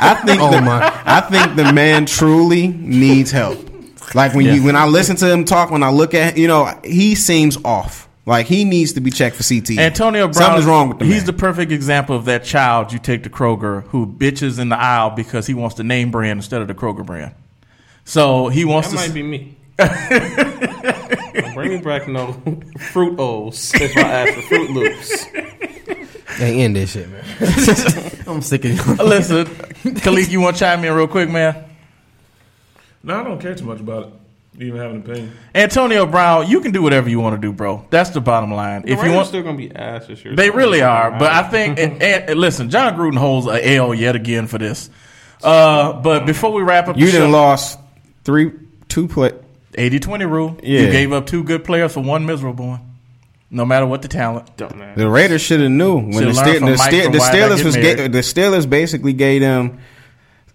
I think. Oh the, my. I think the man truly needs help. Like when you when I listen to him talk, when I look at you know, he seems off. Like he needs to be checked for CT. Antonio Brown, something's wrong with the He's man. the perfect example of that child you take to Kroger who bitches in the aisle because he wants the name brand instead of the Kroger brand. So he wants That to. might be me. Bring me back no fruit O's if I ask for Froot Loops. Hey, end this shit, man. I'm sick of you. Listen, Khalid, you want to chime in real quick, man? No, I don't care too much about it. You even have an opinion. Antonio Brown, you can do whatever you want to do, bro. That's the bottom line. The if you Raiders want, still gonna be ass this year. They really are, but I think. And, and- listen, Jon Gruden holds a L yet again for this. Uh, but before we wrap up, you the didn't lost three, two play. 80-20 rule. Yeah. You gave up two good players for one miserable one. No matter what the talent. Dumbass. The Raiders should have knew when Should've the, Ste- the, Ste- the Steelers was ga- the Steelers basically gave them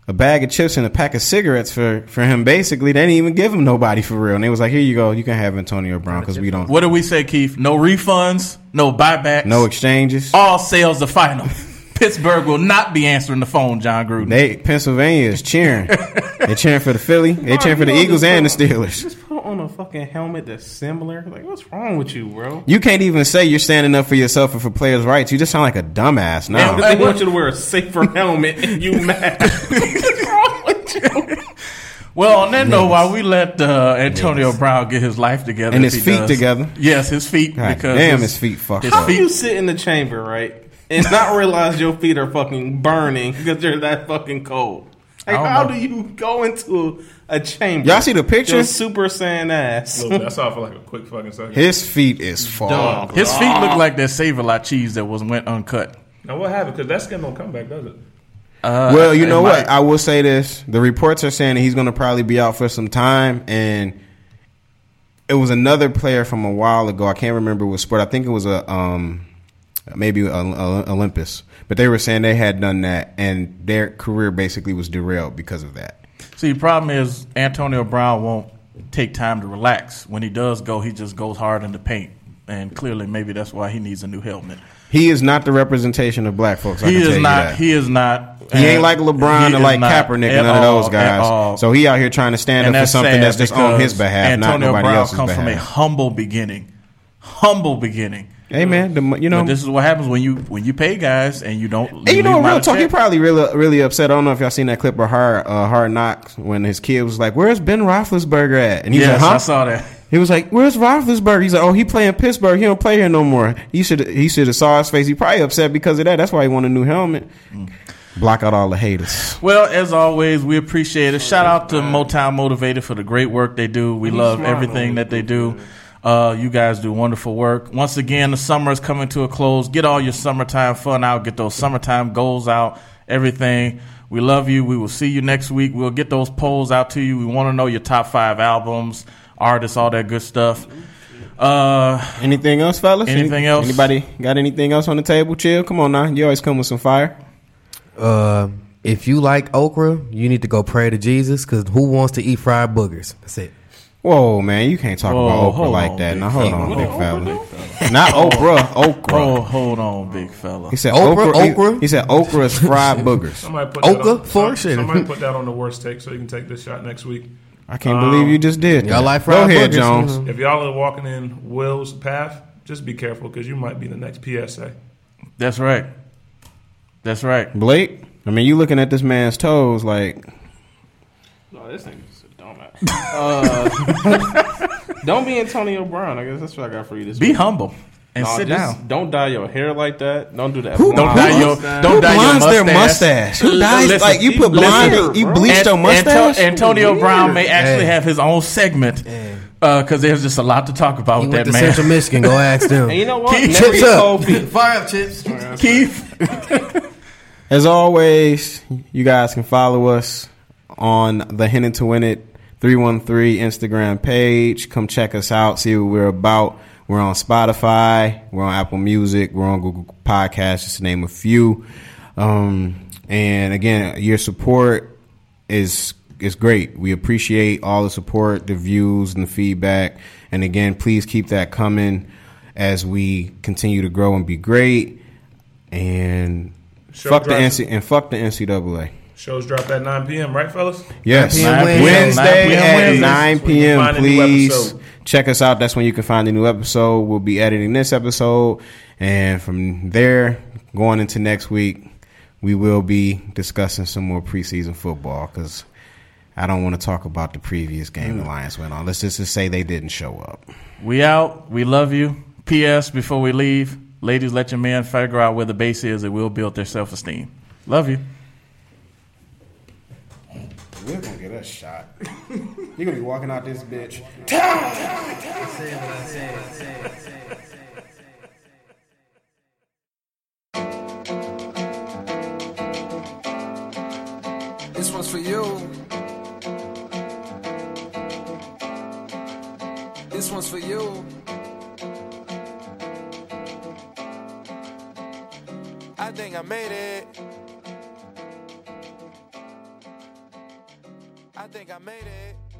a bag of chips and a pack of cigarettes for, for him. Basically, they didn't even give him nobody for real, and they was like, "Here you go, you can have Antonio Brown because we don't What do we say, Keith? No refunds, no buybacks, no exchanges." all sales are final. Pittsburgh will not be answering the phone, Jon Gruden. They Pennsylvania is cheering. they cheering for the Philly. They cheering for the Eagles and the Steelers. Just put on a fucking helmet that's similar. Like, what's wrong with you, bro? You can't even say you're standing up for yourself and for players' rights. You just sound like a dumbass now. Because they want you to wear a safer helmet and you mad. what's wrong with you? Well, on that note, while we let uh, Antonio Brown get his life together And his feet does- together. yes, his feet God because damn, his feet fucked his up. How do you sit in the chamber, right, and not realize your feet are fucking burning because they're that fucking cold? Like, how know. do you go into a chamber? Y'all see the picture? Your super saiyan ass. A little bit. I saw it for like a quick fucking second. His feet is fucked. His feet look like that Save a Lot cheese that was went uncut. Now what happened? Because that skin don't come back, does it? Uh, well, you it know might- what? I will say this: the reports are saying that he's going to probably be out for some time, and it was another player from a while ago. I can't remember what sport. I think it was a um, maybe a, a- Olympus, but they were saying they had done that, and their career basically was derailed because of that. See, the problem is Antonio Brown won't take time to relax. When he does go, he just goes hard in the paint, and clearly, maybe that's why he needs a new helmet. He is not the representation of black folks. I He can tell is you not. that. He is not. He ain't like LeBron or like Kaepernick and none of those guys. So he out here trying to stand And up for something that's just on his behalf, Antonio not nobody Brown else's comes from a humble beginning. Humble beginning. Hey man, the, you know, But this is what happens when you when you pay guys and you don't. And you leave know, real talk, he probably really, really upset. I don't know if y'all seen that clip of Hard, uh, Hard Knocks when his kid was like, "Where's Ben Roethlisberger at?" And he Yes, was like, I saw that. He was like, "Where's Roethlisberger?" He's like, "Oh, he playing Pittsburgh. He don't play here no more." He should, he should have saw his face. He probably upset because of that. That's why he want a new helmet. Block out all the haters. Well, as always, we appreciate it. Shout out to Motown Motivated for the great work they do. We love everything that they do. Uh, you guys do wonderful work. Once again, the summer is coming to a close. Get all your summertime fun out. Get those summertime goals out. Everything. We love you. We will see you next week. We'll get those polls out to you. We want to know your top five albums, artists, all that good stuff. Uh, Anything else, fellas? Anything Any- else? Anybody got anything else on the table? Chill. Come on now. You always come with some fire. Uh, if you like okra, you need to go pray to Jesus because who wants to eat fried boogers? That's it. Whoa, man, you can't talk Whoa, about Oprah like on, that. big Now hold fella. on, What big fella. Not Oprah, okra. oh, hold on, big fella. He said Oprah. okra. he- He, said okra is fried boogers. Somebody put that on, for shit. Somebody put that on the worst take, so you can take this shot next week. I can't believe you just did. Y'all that. like Go ahead, boogers? Jones. Mhm. If y'all are walking in Will's path, just be careful because you might be the next PSA. That's right. That's right. Blake. I mean, you looking at this man's toes like No, this nigga's a. Uh, don't be Antonio Brown. I guess that's what I got for you this Be week. humble and No, sit just down. Don't dye your hair like that. Don't do that. Who- Don't dye your mustache. don't dye your blondes mustache. their mustache? Who dyes Listen, like you put listen, blonde? You bro. bleached your An- mustache? Anto- Antonio Brown may actually Hey. have his own segment because there's just a lot to talk about He with went that to man. Central Michigan. Go ask them. And you know what? Keep Never chips eat up. cold feet. Fire up, chips. Keith, As always, you guys can follow us on the Henning to Win It 313 Instagram page. Come check us out, see what we're about. We're on Spotify, we're on Apple Music, we're on Google Podcasts, just to name a few. Um, and again, your support is is great. We appreciate all the support, the views, and the feedback. And again, please keep that coming as we continue to grow and be great. And Show fuck the NC and fuck the NCAA. Shows drop at 9 p.m. Right, fellas? Yes, 9 p.m. Wednesday 9 p.m. at 9 That's when you p.m. find a new Please check us out. That's when you can find the new episode. We'll be editing this episode, and from there, going into next week, we will be discussing some more preseason football because I don't want to talk about the previous game the mm. Lions went on. Let's just, just say they didn't show up. We out. We love you. P.S. Before we leave, ladies, let your man figure out where the base is. It will build their self esteem. Love you. We're gonna get us shot. You're gonna be walking out this bitch. This one's for you. This one's for you. I think I made it. Think I made it.